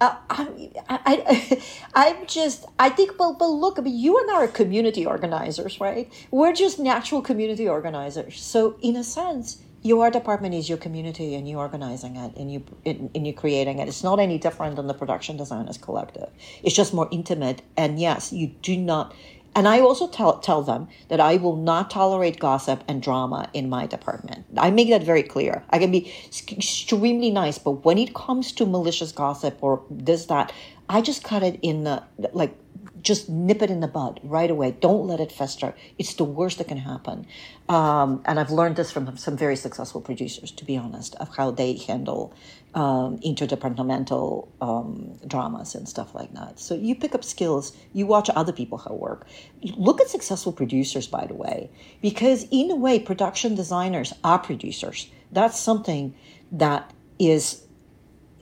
Uh, I, I, I, am just, I think, well, but look, I mean, you and I are community organizers, right? We're just natural community organizers. So, in a sense, your department is your community and you're organizing it and you and you're creating it. It's not any different than the production designers collective. It's just more intimate. And yes, you do not and I also tell, tell them that I will not tolerate gossip and drama in my department. I make that very clear. I can be extremely nice, but when it comes to malicious gossip or this, that, I just cut it in the, like, just nip it in the bud right away. Don't let it fester. It's the worst that can happen. Um, and I've learned this from some very successful producers, to be honest, of how they handle um, interdepartmental um, dramas and stuff like that. So you pick up skills, you watch other people how work. Look at successful producers, by the way, because in a way, production designers are producers. That's something that is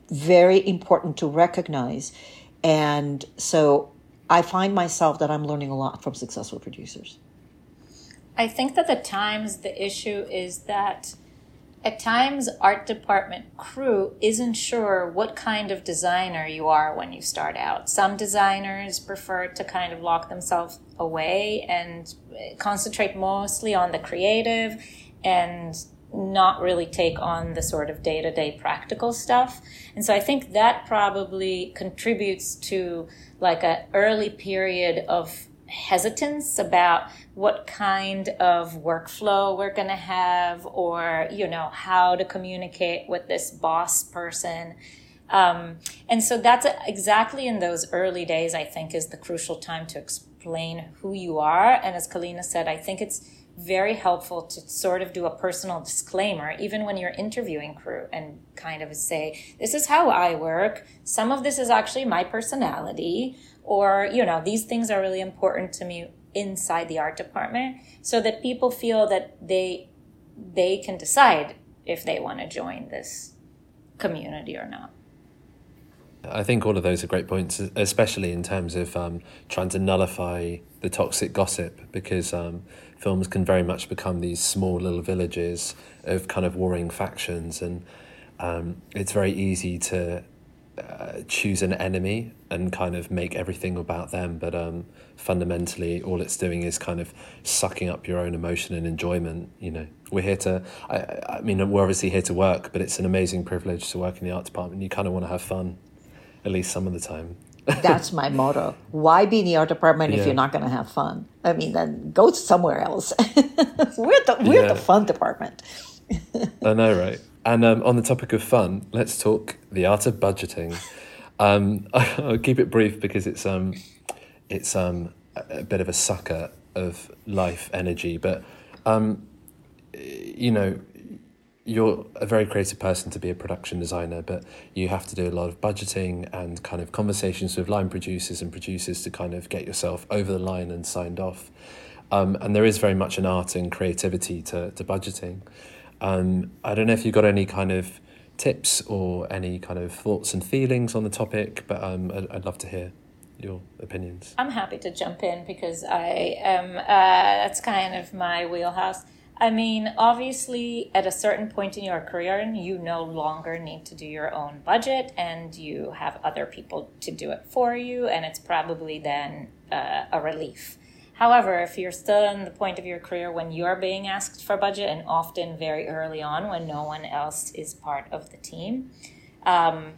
very important to recognize. And so I find myself that I'm learning a lot from successful producers. I think that the times the issue is that at times art department crew isn't sure what kind of designer you are when you start out some designers prefer to kind of lock themselves away and concentrate mostly on the creative and not really take on the sort of day-to-day practical stuff. And so i think that probably contributes to like an early period of hesitance about what kind of workflow we're going to have or you know how to communicate with this boss person. Um, and so that's exactly in those early days i think is the crucial time to explain who you are. And as kalina said i think it's very helpful to sort of do a personal disclaimer even when you're interviewing crew and kind of say this is how i work. Some of this is actually my personality or you know these things are really important to me inside the art department so that people feel that they they can decide if they want to join this community or not. I think all of those are great points, especially in terms of um, trying to nullify the toxic gossip, because um, films can very much become these small little villages of kind of warring factions, and um, it's very easy to uh, choose an enemy and kind of make everything about them. But um, fundamentally, all it's doing is kind of sucking up your own emotion and enjoyment. You know, we're here to, I, I mean, we're obviously here to work, but it's an amazing privilege to work in the art department. You kind of want to have fun, at least some of the time. That's my motto. Why be in the art department yeah. if you're not going to have fun? I mean, then go somewhere else. we're the, we're yeah. the fun department. I know, right? And um, on the topic of fun, let's talk the art of budgeting. Um, I'll keep it brief because it's um, it's um, a bit of a sucker of life energy. But um, you know, you're a very creative person to be a production designer, but you have to do a lot of budgeting and kind of conversations with line producers and producers to kind of get yourself over the line and signed off. Um, and there is very much an art and creativity to, to budgeting. Um, I don't know if you've got any kind of tips or any kind of thoughts and feelings on the topic, but um, I'd, I'd love to hear your opinions. I'm happy to jump in because I am, uh, that's kind of my wheelhouse. I mean, obviously, at a certain point in your career, you no longer need to do your own budget and you have other people to do it for you, and it's probably then uh, a relief. However, if you're still in the point of your career when you're being asked for budget, and often very early on when no one else is part of the team, um,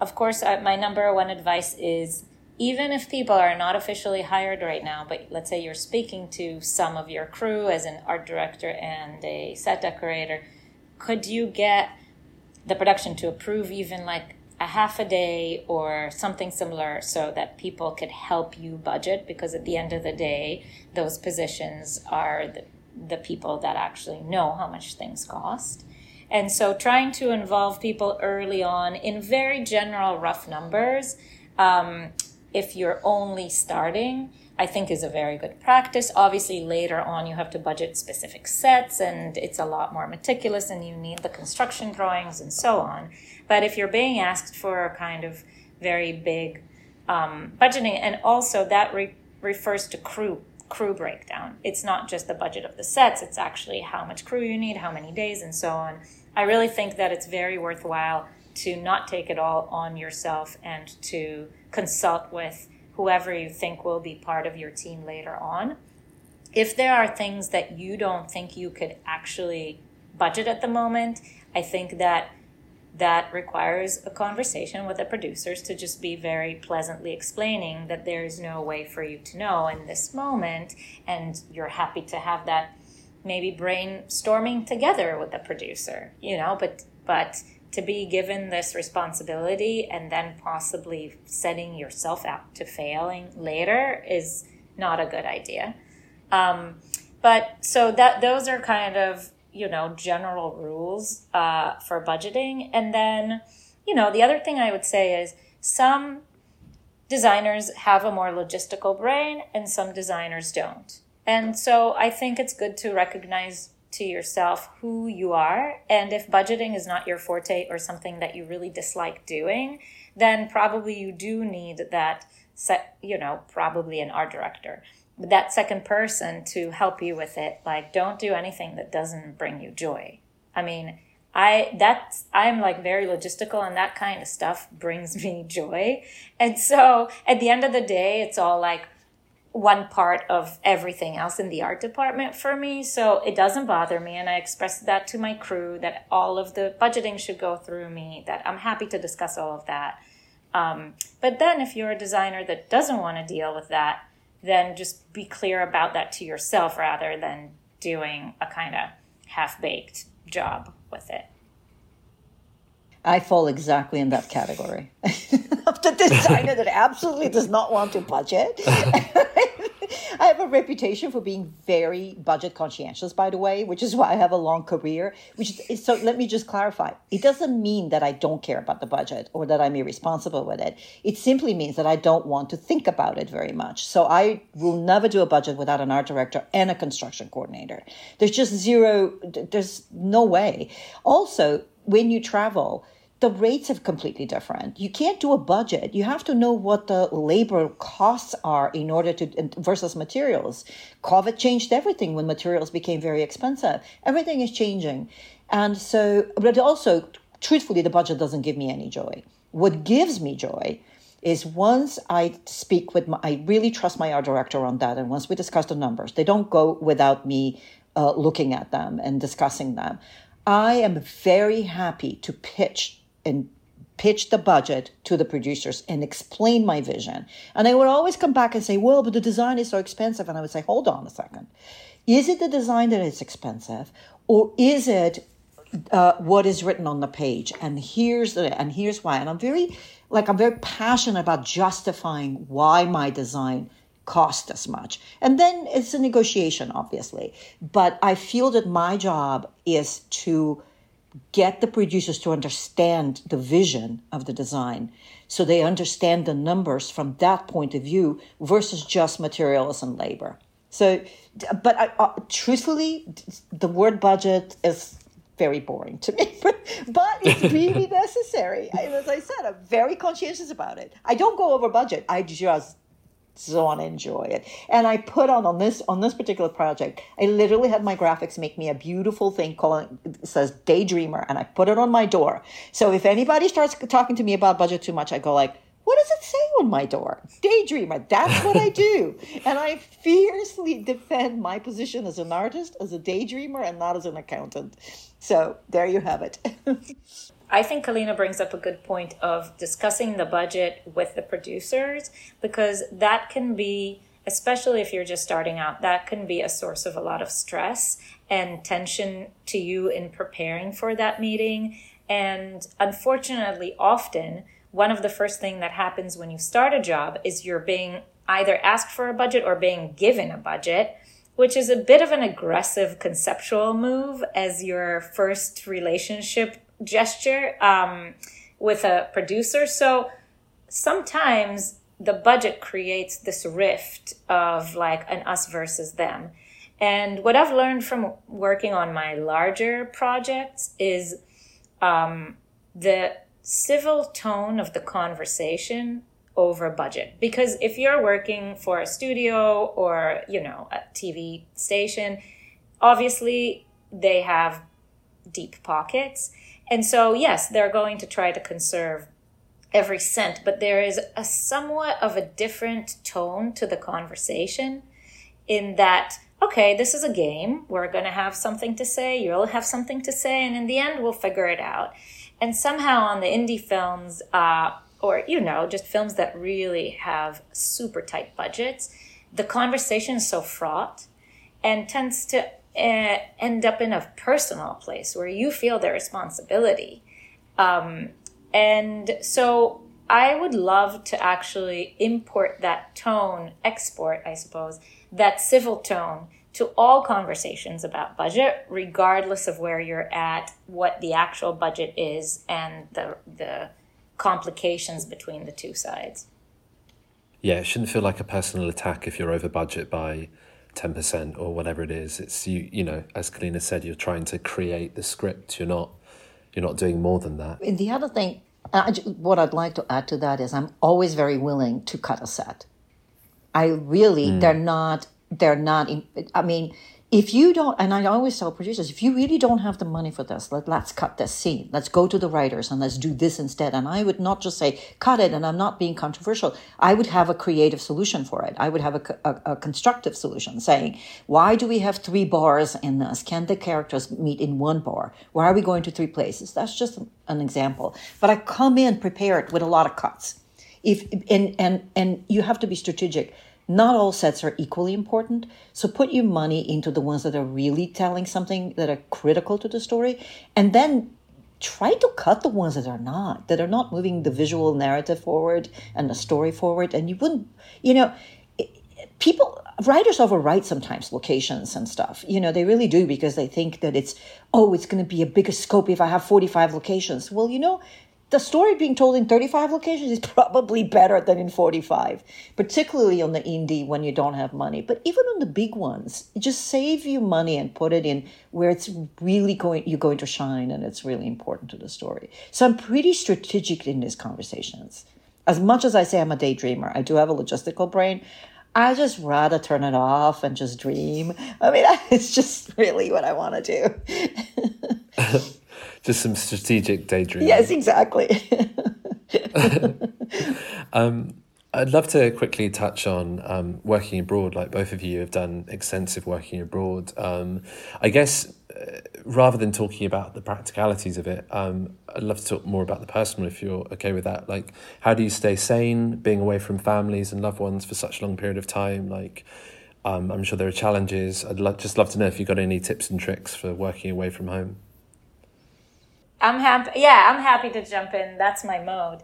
of course, uh, my number one advice is even if people are not officially hired right now, but let's say you're speaking to some of your crew as an art director and a set decorator, could you get the production to approve even like a half a day or something similar so that people could help you budget? Because at the end of the day, those positions are the, the people that actually know how much things cost. And so trying to involve people early on in very general rough numbers. Um, if you're only starting, I think is a very good practice. Obviously, later on, you have to budget specific sets and it's a lot more meticulous and you need the construction drawings and so on. But if you're being asked for a kind of very big um, budgeting, and also that re- refers to crew crew breakdown. It's not just the budget of the sets, it's actually how much crew you need, how many days, and so on. I really think that it's very worthwhile to not take it all on yourself and to consult with whoever you think will be part of your team later on. If there are things that you don't think you could actually budget at the moment, I think that that requires a conversation with the producers to just be very pleasantly explaining that there is no way for you to know in this moment and you're happy to have that maybe brainstorming together with the producer you know but but to be given this responsibility and then possibly setting yourself out to failing later is not a good idea. Um, but so that those are kind of you know general rules uh, for budgeting, and then you know the other thing I would say is some designers have a more logistical brain and some designers don't. And so I think it's good to recognize to yourself who you are. And if budgeting is not your forte or something that you really dislike doing, then probably you do need that set, you know, probably an art director. That second person to help you with it. Like, don't do anything that doesn't bring you joy. I mean, I that's I'm like very logistical and that kind of stuff brings me joy. And so at the end of the day, it's all like, one part of everything else in the art department for me. So it doesn't bother me. And I expressed that to my crew that all of the budgeting should go through me, that I'm happy to discuss all of that. Um, but then if you're a designer that doesn't want to deal with that, then just be clear about that to yourself rather than doing a kind of half baked job with it. I fall exactly in that category of the designer that absolutely does not want to budget. I have a reputation for being very budget conscientious, by the way, which is why I have a long career. Which is, so let me just clarify. It doesn't mean that I don't care about the budget or that I'm irresponsible with it. It simply means that I don't want to think about it very much. So I will never do a budget without an art director and a construction coordinator. There's just zero. There's no way. Also, when you travel, the rates are completely different. You can't do a budget. You have to know what the labor costs are in order to versus materials. COVID changed everything when materials became very expensive. Everything is changing. And so, but also, truthfully, the budget doesn't give me any joy. What gives me joy is once I speak with my, I really trust my art director on that. And once we discuss the numbers, they don't go without me uh, looking at them and discussing them. I am very happy to pitch and pitch the budget to the producers and explain my vision. And they would always come back and say, well, but the design is so expensive. And I would say, hold on a second. Is it the design that is expensive? Or is it uh, what is written on the page, and here's the and here's why. And I'm very like I'm very passionate about justifying why my design cost as much. And then it's a negotiation, obviously. But I feel that my job is to get the producers to understand the vision of the design so they understand the numbers from that point of view versus just materials and labor. So, but I, uh, truthfully, the word budget is very boring to me, but, but it's really necessary. As I said, I'm very conscientious about it. I don't go over budget. I just so to enjoy it. And I put on on this on this particular project, I literally had my graphics make me a beautiful thing called it says Daydreamer, and I put it on my door. So if anybody starts talking to me about budget too much, I go like, what does it say on my door? Daydreamer. That's what I do. and I fiercely defend my position as an artist, as a daydreamer, and not as an accountant. So there you have it. I think Kalina brings up a good point of discussing the budget with the producers because that can be, especially if you're just starting out, that can be a source of a lot of stress and tension to you in preparing for that meeting. And unfortunately, often, one of the first thing that happens when you start a job is you're being either asked for a budget or being given a budget which is a bit of an aggressive conceptual move as your first relationship gesture um, with a producer. So sometimes the budget creates this rift of like an us versus them. And what I've learned from working on my larger projects is um, the civil tone of the conversation over budget. Because if you're working for a studio or, you know, a TV station, obviously they have deep pockets and so, yes, they're going to try to conserve every cent, but there is a somewhat of a different tone to the conversation in that, okay, this is a game. We're going to have something to say. You'll have something to say. And in the end, we'll figure it out. And somehow on the indie films, uh, or, you know, just films that really have super tight budgets, the conversation is so fraught and tends to end up in a personal place where you feel the responsibility. Um, and so I would love to actually import that tone, export, I suppose, that civil tone to all conversations about budget, regardless of where you're at, what the actual budget is, and the, the complications between the two sides. Yeah, it shouldn't feel like a personal attack if you're over budget by 10% or whatever it is. It's you you know as kalina said you're trying to create the script. You're not you're not doing more than that. And the other thing I, what i'd like to add to that is i'm always very willing to cut a set. I really mm. they're not they're not i mean if you don't, and I always tell producers, if you really don't have the money for this, let, let's cut this scene. Let's go to the writers and let's do this instead. And I would not just say, cut it, and I'm not being controversial. I would have a creative solution for it. I would have a, a, a constructive solution saying, why do we have three bars in this? Can the characters meet in one bar? Why are we going to three places? That's just an example. But I come in prepared with a lot of cuts. If, and, and, and you have to be strategic not all sets are equally important. So put your money into the ones that are really telling something that are critical to the story. And then try to cut the ones that are not, that are not moving the visual narrative forward and the story forward. And you wouldn't, you know, people writers overwrite sometimes locations and stuff you know they really do because they think that it's oh it's going to be a bigger scope if i have 45 locations well you know the story being told in 35 locations is probably better than in 45 particularly on the indie when you don't have money but even on the big ones just save you money and put it in where it's really going you're going to shine and it's really important to the story so i'm pretty strategic in these conversations as much as i say i'm a daydreamer i do have a logistical brain I just rather turn it off and just dream. I mean, it's just really what I want to do. just some strategic daydreaming. Yes, exactly. um, I'd love to quickly touch on um, working abroad. Like both of you have done extensive working abroad. Um, I guess uh, rather than talking about the practicalities of it, um, I'd love to talk more about the personal if you're okay with that. Like, how do you stay sane being away from families and loved ones for such a long period of time? Like, um, I'm sure there are challenges. I'd lo- just love to know if you've got any tips and tricks for working away from home. I'm happy. Yeah, I'm happy to jump in. That's my mode.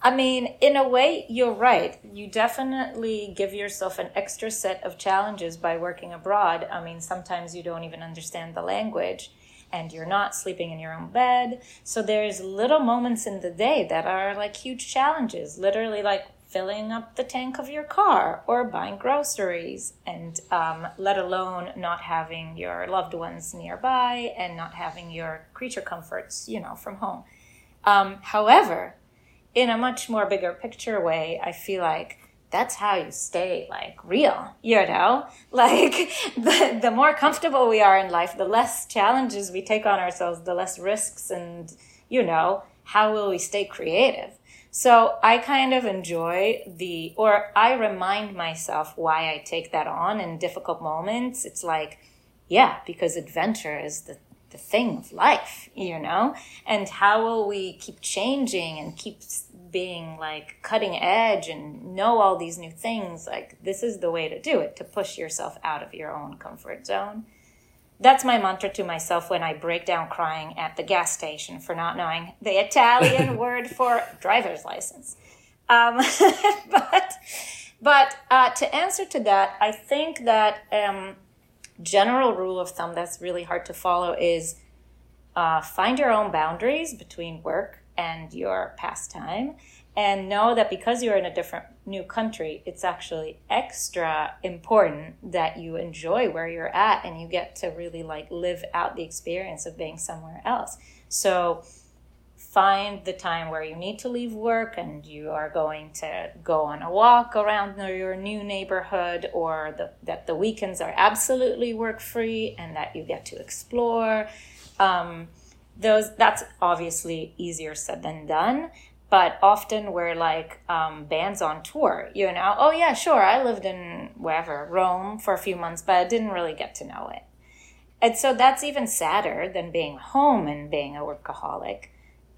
I mean, in a way, you're right. You definitely give yourself an extra set of challenges by working abroad. I mean, sometimes you don't even understand the language and you're not sleeping in your own bed. So there's little moments in the day that are like huge challenges, literally like filling up the tank of your car or buying groceries, and um, let alone not having your loved ones nearby and not having your creature comforts, you know, from home. Um, however, in a much more bigger picture way, I feel like that's how you stay like real, you know? Like the, the more comfortable we are in life, the less challenges we take on ourselves, the less risks and, you know, how will we stay creative? So I kind of enjoy the, or I remind myself why I take that on in difficult moments. It's like, yeah, because adventure is the, the thing of life, you know? And how will we keep changing and keep being like cutting edge and know all these new things? Like, this is the way to do it, to push yourself out of your own comfort zone that's my mantra to myself when I break down crying at the gas station for not knowing the Italian word for driver's license. Um, but but uh, to answer to that, I think that um, general rule of thumb that's really hard to follow is uh, find your own boundaries between work and your pastime and know that because you're in a different new country, it's actually extra important that you enjoy where you're at and you get to really like live out the experience of being somewhere else. So find the time where you need to leave work and you are going to go on a walk around your new neighborhood or the, that the weekends are absolutely work free and that you get to explore. Um, those that's obviously easier said than done but often we're like um, bands on tour you know? Oh yeah sure i lived in wherever rome for a few months but i didn't really get to know it. And so that's even sadder than being home and being a workaholic.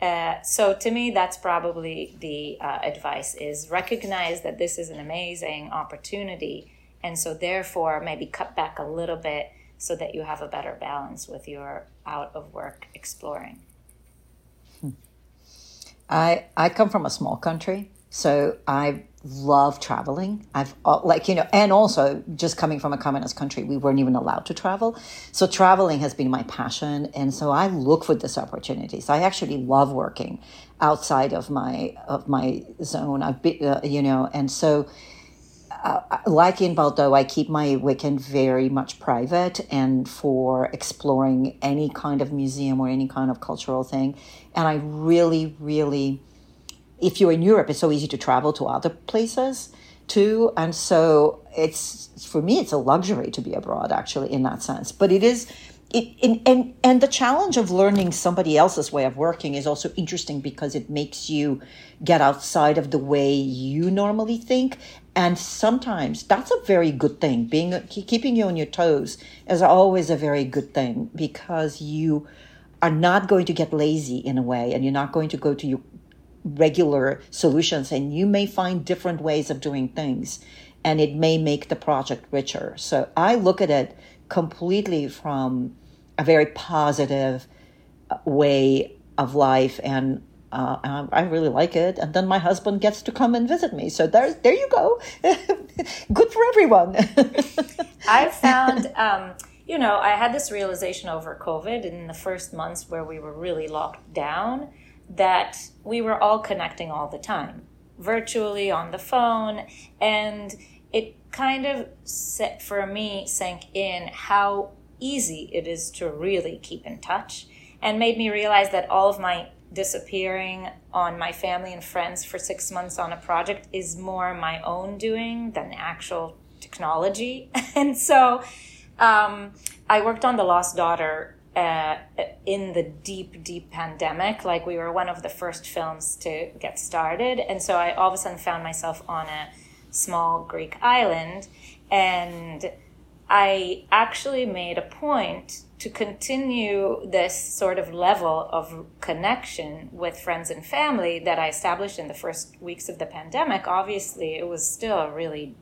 Uh, so to me that's probably the uh, advice is recognize that this is an amazing opportunity and so therefore maybe cut back a little bit so that you have a better balance with your out of work exploring I, I come from a small country, so I love traveling. I've like you know, and also just coming from a communist country, we weren't even allowed to travel. So traveling has been my passion, and so I look for these opportunities. I actually love working outside of my of my zone. I've been, uh, you know, and so. Uh, like in Bordeaux, I keep my weekend very much private and for exploring any kind of museum or any kind of cultural thing. And I really, really, if you're in Europe, it's so easy to travel to other places too. And so it's, for me, it's a luxury to be abroad, actually, in that sense. But it is, it, in, and, and the challenge of learning somebody else's way of working is also interesting because it makes you get outside of the way you normally think and sometimes that's a very good thing being keeping you on your toes is always a very good thing because you are not going to get lazy in a way and you're not going to go to your regular solutions and you may find different ways of doing things and it may make the project richer. So I look at it completely from a very positive uh, way of life and uh, I really like it. And then my husband gets to come and visit me. So there, there you go. Good for everyone. I found um, you know, I had this realization over COVID in the first months where we were really locked down that we were all connecting all the time, virtually on the phone. And it kind of set for me sank in how easy it is to really keep in touch and made me realize that all of my disappearing on my family and friends for six months on a project is more my own doing than actual technology. and so um, I worked on The Lost Daughter uh, in the deep, deep pandemic. Like we were one of the first films to get started. And so I all of a sudden found myself on a small Greek island. And I actually made a point to continue this sort of level of connection with friends and family that I established in the first weeks of the pandemic. Obviously, it was still a really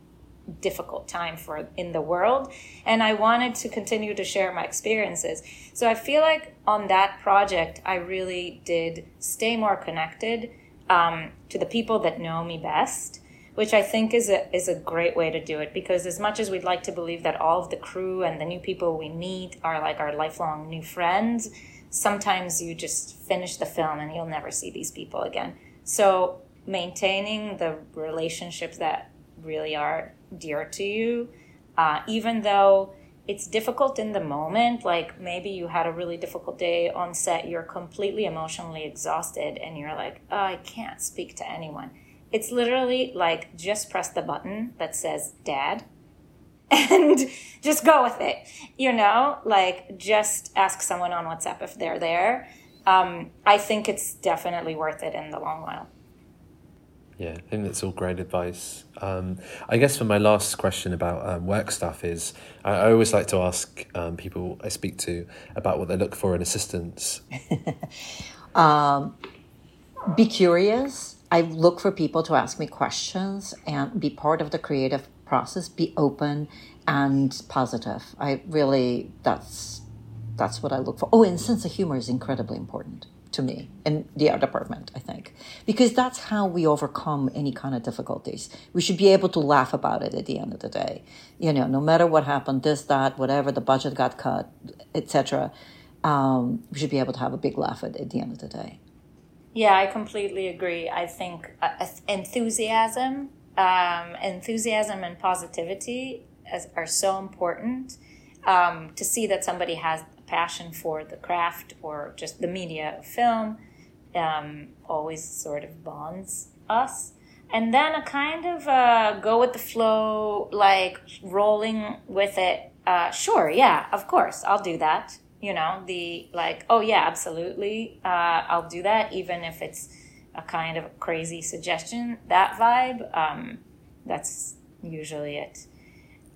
difficult time for in the world and i wanted to continue to share my experiences so i feel like on that project i really did stay more connected um, to the people that know me best which i think is a is a great way to do it because as much as we'd like to believe that all of the crew and the new people we meet are like our lifelong new friends sometimes you just finish the film and you'll never see these people again so maintaining the relationships that really are dear to you, uh, even though it's difficult in the moment. Like maybe you had a really difficult day on set, you're completely emotionally exhausted, and you're like, oh, I can't speak to anyone. It's literally like just press the button that says dad and just go with it. You know, like just ask someone on WhatsApp if they're there. Um, I think it's definitely worth it in the long run. Yeah, I think that's all great advice. Um, I guess for my last question about um, work stuff is I, I always like to ask um, people I speak to about what they look for in assistants. um, be curious. I look for people to ask me questions and be part of the creative process. Be open and positive. I really that's that's what I look for. Oh, and sense of humor is incredibly important to me in the art department, I think, because that's how we overcome any kind of difficulties. We should be able to laugh about it at the end of the day. You know, no matter what happened, this, that, whatever, the budget got cut, etc. Um, we should be able to have a big laugh at, at the end of the day. Yeah, I completely agree. I think uh, enthusiasm, um, enthusiasm and positivity as, are so important. Um, to see that somebody has a passion for the craft or just the media of film um, always sort of bonds us. And then a kind of uh, go with the flow, like rolling with it. Uh, sure, yeah, of course, I'll do that. You know, the like, oh yeah, absolutely, uh, I'll do that, even if it's a kind of crazy suggestion. That vibe, um, that's usually it.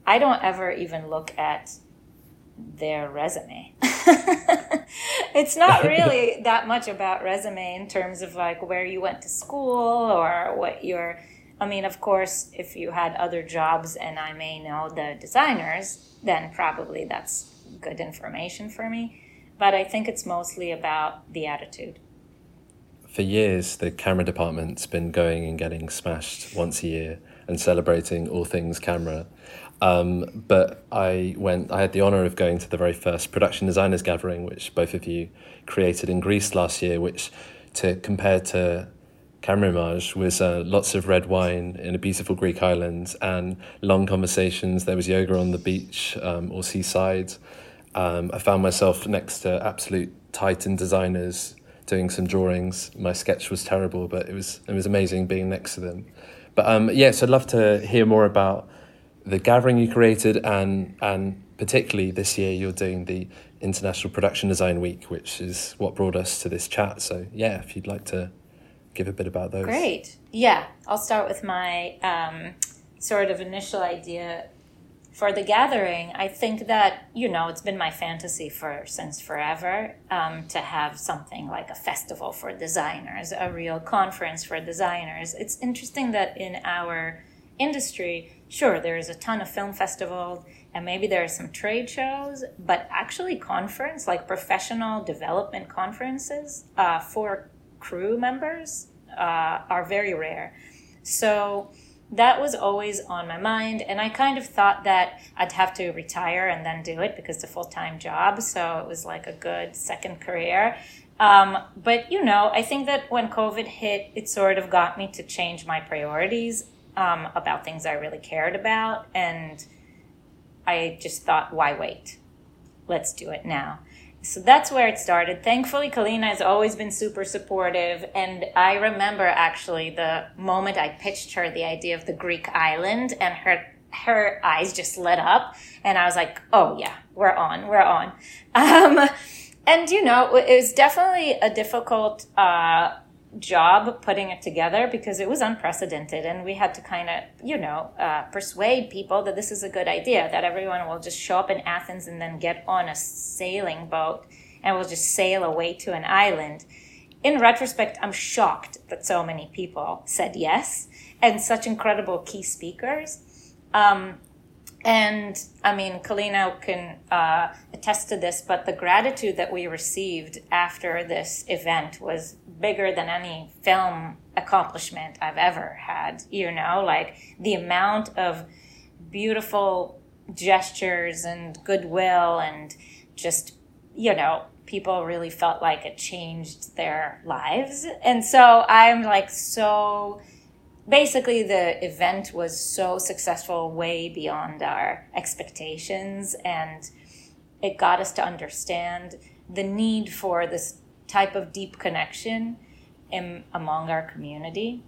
I don't ever even look at their resume. it's not really that much about resume in terms of like where you went to school or what your I mean, of course, if you had other jobs and I may know the designers, then probably that's good information for me. But I think it's mostly about the attitude. For years, the camera department's been going and getting smashed once a year and celebrating all things camera. Um, but I went. I had the honor of going to the very first production designers gathering, which both of you created in Greece last year. Which, to compare to Camerimage, was uh, lots of red wine in a beautiful Greek island and long conversations. There was yoga on the beach um, or seaside. Um, I found myself next to absolute titan designers doing some drawings. My sketch was terrible, but it was it was amazing being next to them. But um, yes, yeah, so I'd love to hear more about the gathering you created and and particularly this year you're doing the International Production Design Week, which is what brought us to this chat. So yeah, if you'd like to give a bit about those. Great. Yeah, I'll start with my um, sort of initial idea for the gathering. I think that you know it's been my fantasy for since forever um, to have something like a festival for designers, a real conference for designers. It's interesting that in our industry sure, there's a ton of film festivals and maybe there are some trade shows, but actually, conference like professional development conferences uh, for crew members uh, are very rare. So that was always on my mind, and I kind of thought that I'd have to retire and then do it because it's a full time job. So it was like a good second career. Um, but you know, I think that when COVID hit, it sort of got me to change my priorities um, about things I really cared about. And I just thought, why wait? Let's do it now. So that's where it started. Thankfully, Kalina has always been super supportive. And I remember actually the moment I pitched her the idea of the Greek island and her her eyes just lit up and I was like, oh yeah, we're on, we're on. Um, and you know, it was definitely a difficult, uh, job putting it together because it was unprecedented and we had to kind of you know uh, persuade people that this is a good idea that everyone will just show up in athens and then get on a sailing boat and will just sail away to an island. In retrospect i'm shocked that so many people said yes and such incredible key speakers. Um, and I mean, Kalina can uh, attest to this, but the gratitude that we received after this event was bigger than any film accomplishment I've ever had. You know, like the amount of beautiful gestures and goodwill and just, you know, people really felt like it changed their lives. And so I'm like so basically the event was so successful way beyond our expectations and it got us to understand the need for this type of deep connection in, among our community.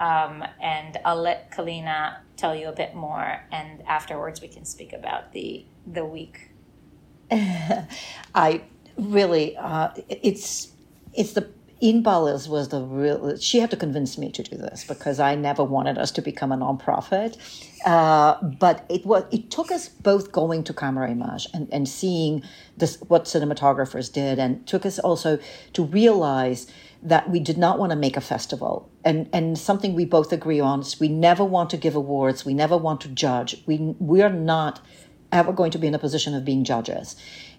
Um, and i'll let kalina tell you a bit more and afterwards we can speak about the the week. I really uh, it's it's the Inbal was the real, she had to convince me to do this because I never wanted us to become a nonprofit. Uh, but it was, it took us both going to Camerimage and, and seeing this, what cinematographers did and took us also to realize that we did not want to make a festival. And, and something we both agree on is we never want to give awards. We never want to judge. We, we are not ever going to be in a position of being judges.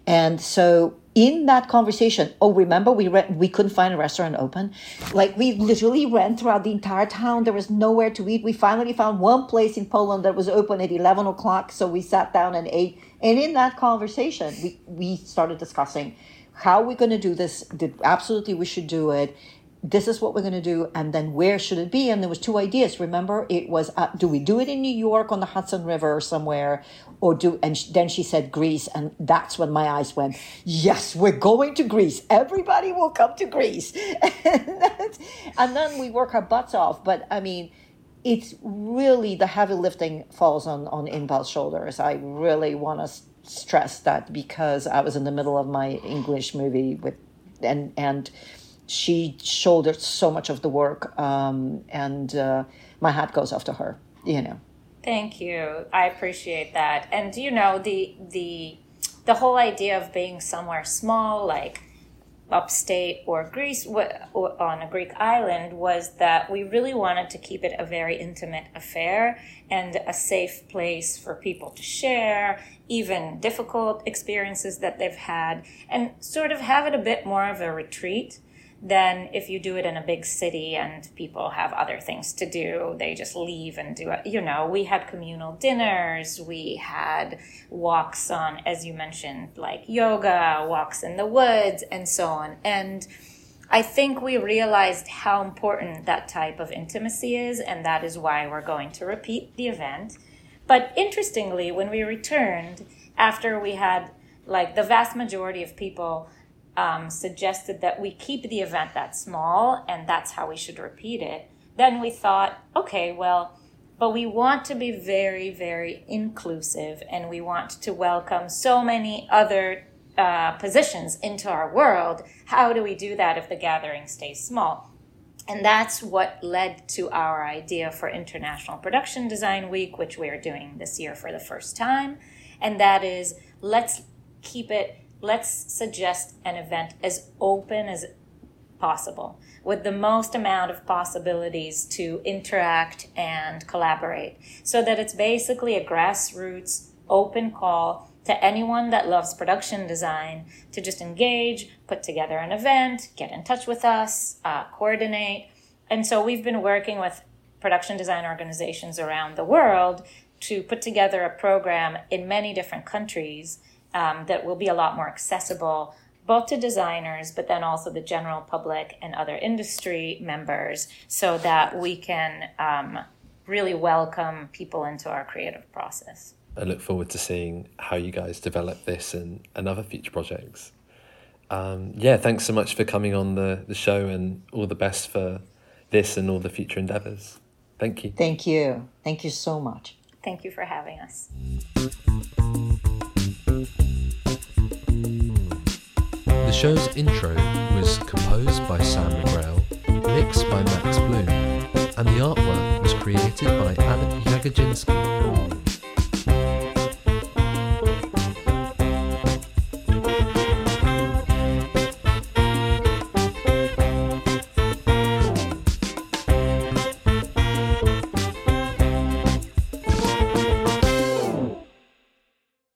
And so in that conversation, oh, remember we re- we couldn't find a restaurant open. Like we literally ran throughout the entire town. There was nowhere to eat. We finally found one place in Poland that was open at eleven o'clock. So we sat down and ate. And in that conversation, we we started discussing how we're going to do this. Did absolutely we should do it this is what we're going to do and then where should it be? And there was two ideas. Remember it was uh, do we do it in new york on the hudson river or somewhere or do and then she said greece and that's when my eyes went yes we're going to greece. Everybody will come to greece. And then we work our butts off but i mean it's really the heavy lifting falls on on Inbal's shoulders. I really want to stress that because i was in the middle of my english movie with and and she shouldered so much of the work, um, and uh, my hat goes off to her. You know. Thank you. I appreciate that. And you know the the the whole idea of being somewhere small, like upstate or Greece on a Greek island was that we really wanted to keep it a very intimate affair and a safe place for people to share even difficult experiences that they've had and sort of have it a bit more of a retreat than if you do it in a big city and people have other things to do. They just leave and do it. You know, we had communal dinners, we had walks on, as you mentioned, like yoga, walks in the woods, and so on. And I think we realized how important that type of intimacy is, and that is why we're going to repeat the event. But interestingly, when we returned, after we had like the vast majority of people um, suggested that we keep the event that small and that's how we should repeat it, then we thought, okay, well, but we want to be very, very inclusive and we want to welcome so many other uh, positions into our world. How do we do that if the gathering stays small? And that's what led to our idea for International Production Design Week, which we are doing this year for the first time. And that is let's keep it let's suggest an event as open as possible with the most amount of possibilities to interact and collaborate so that it's basically a grassroots open call to anyone that loves production design to just engage, put together an event, get in touch with us, uh, coordinate. And so we've been working with production design organizations around the world to put together a program in many different countries um, that will be a lot more accessible both to designers, but then also the general public and other industry members, so that we can um, really welcome people into our creative process. I look forward to seeing how you guys develop this and, and other future projects. Um, yeah, thanks so much for coming on the, the show and all the best for this and all the future endeavors. Thank you. Thank you. Thank you so much. Thank you for having us. The show's intro was composed by Sam McGrail, mixed by Max Bloom, and the artwork was created by Anna Jagodzinski.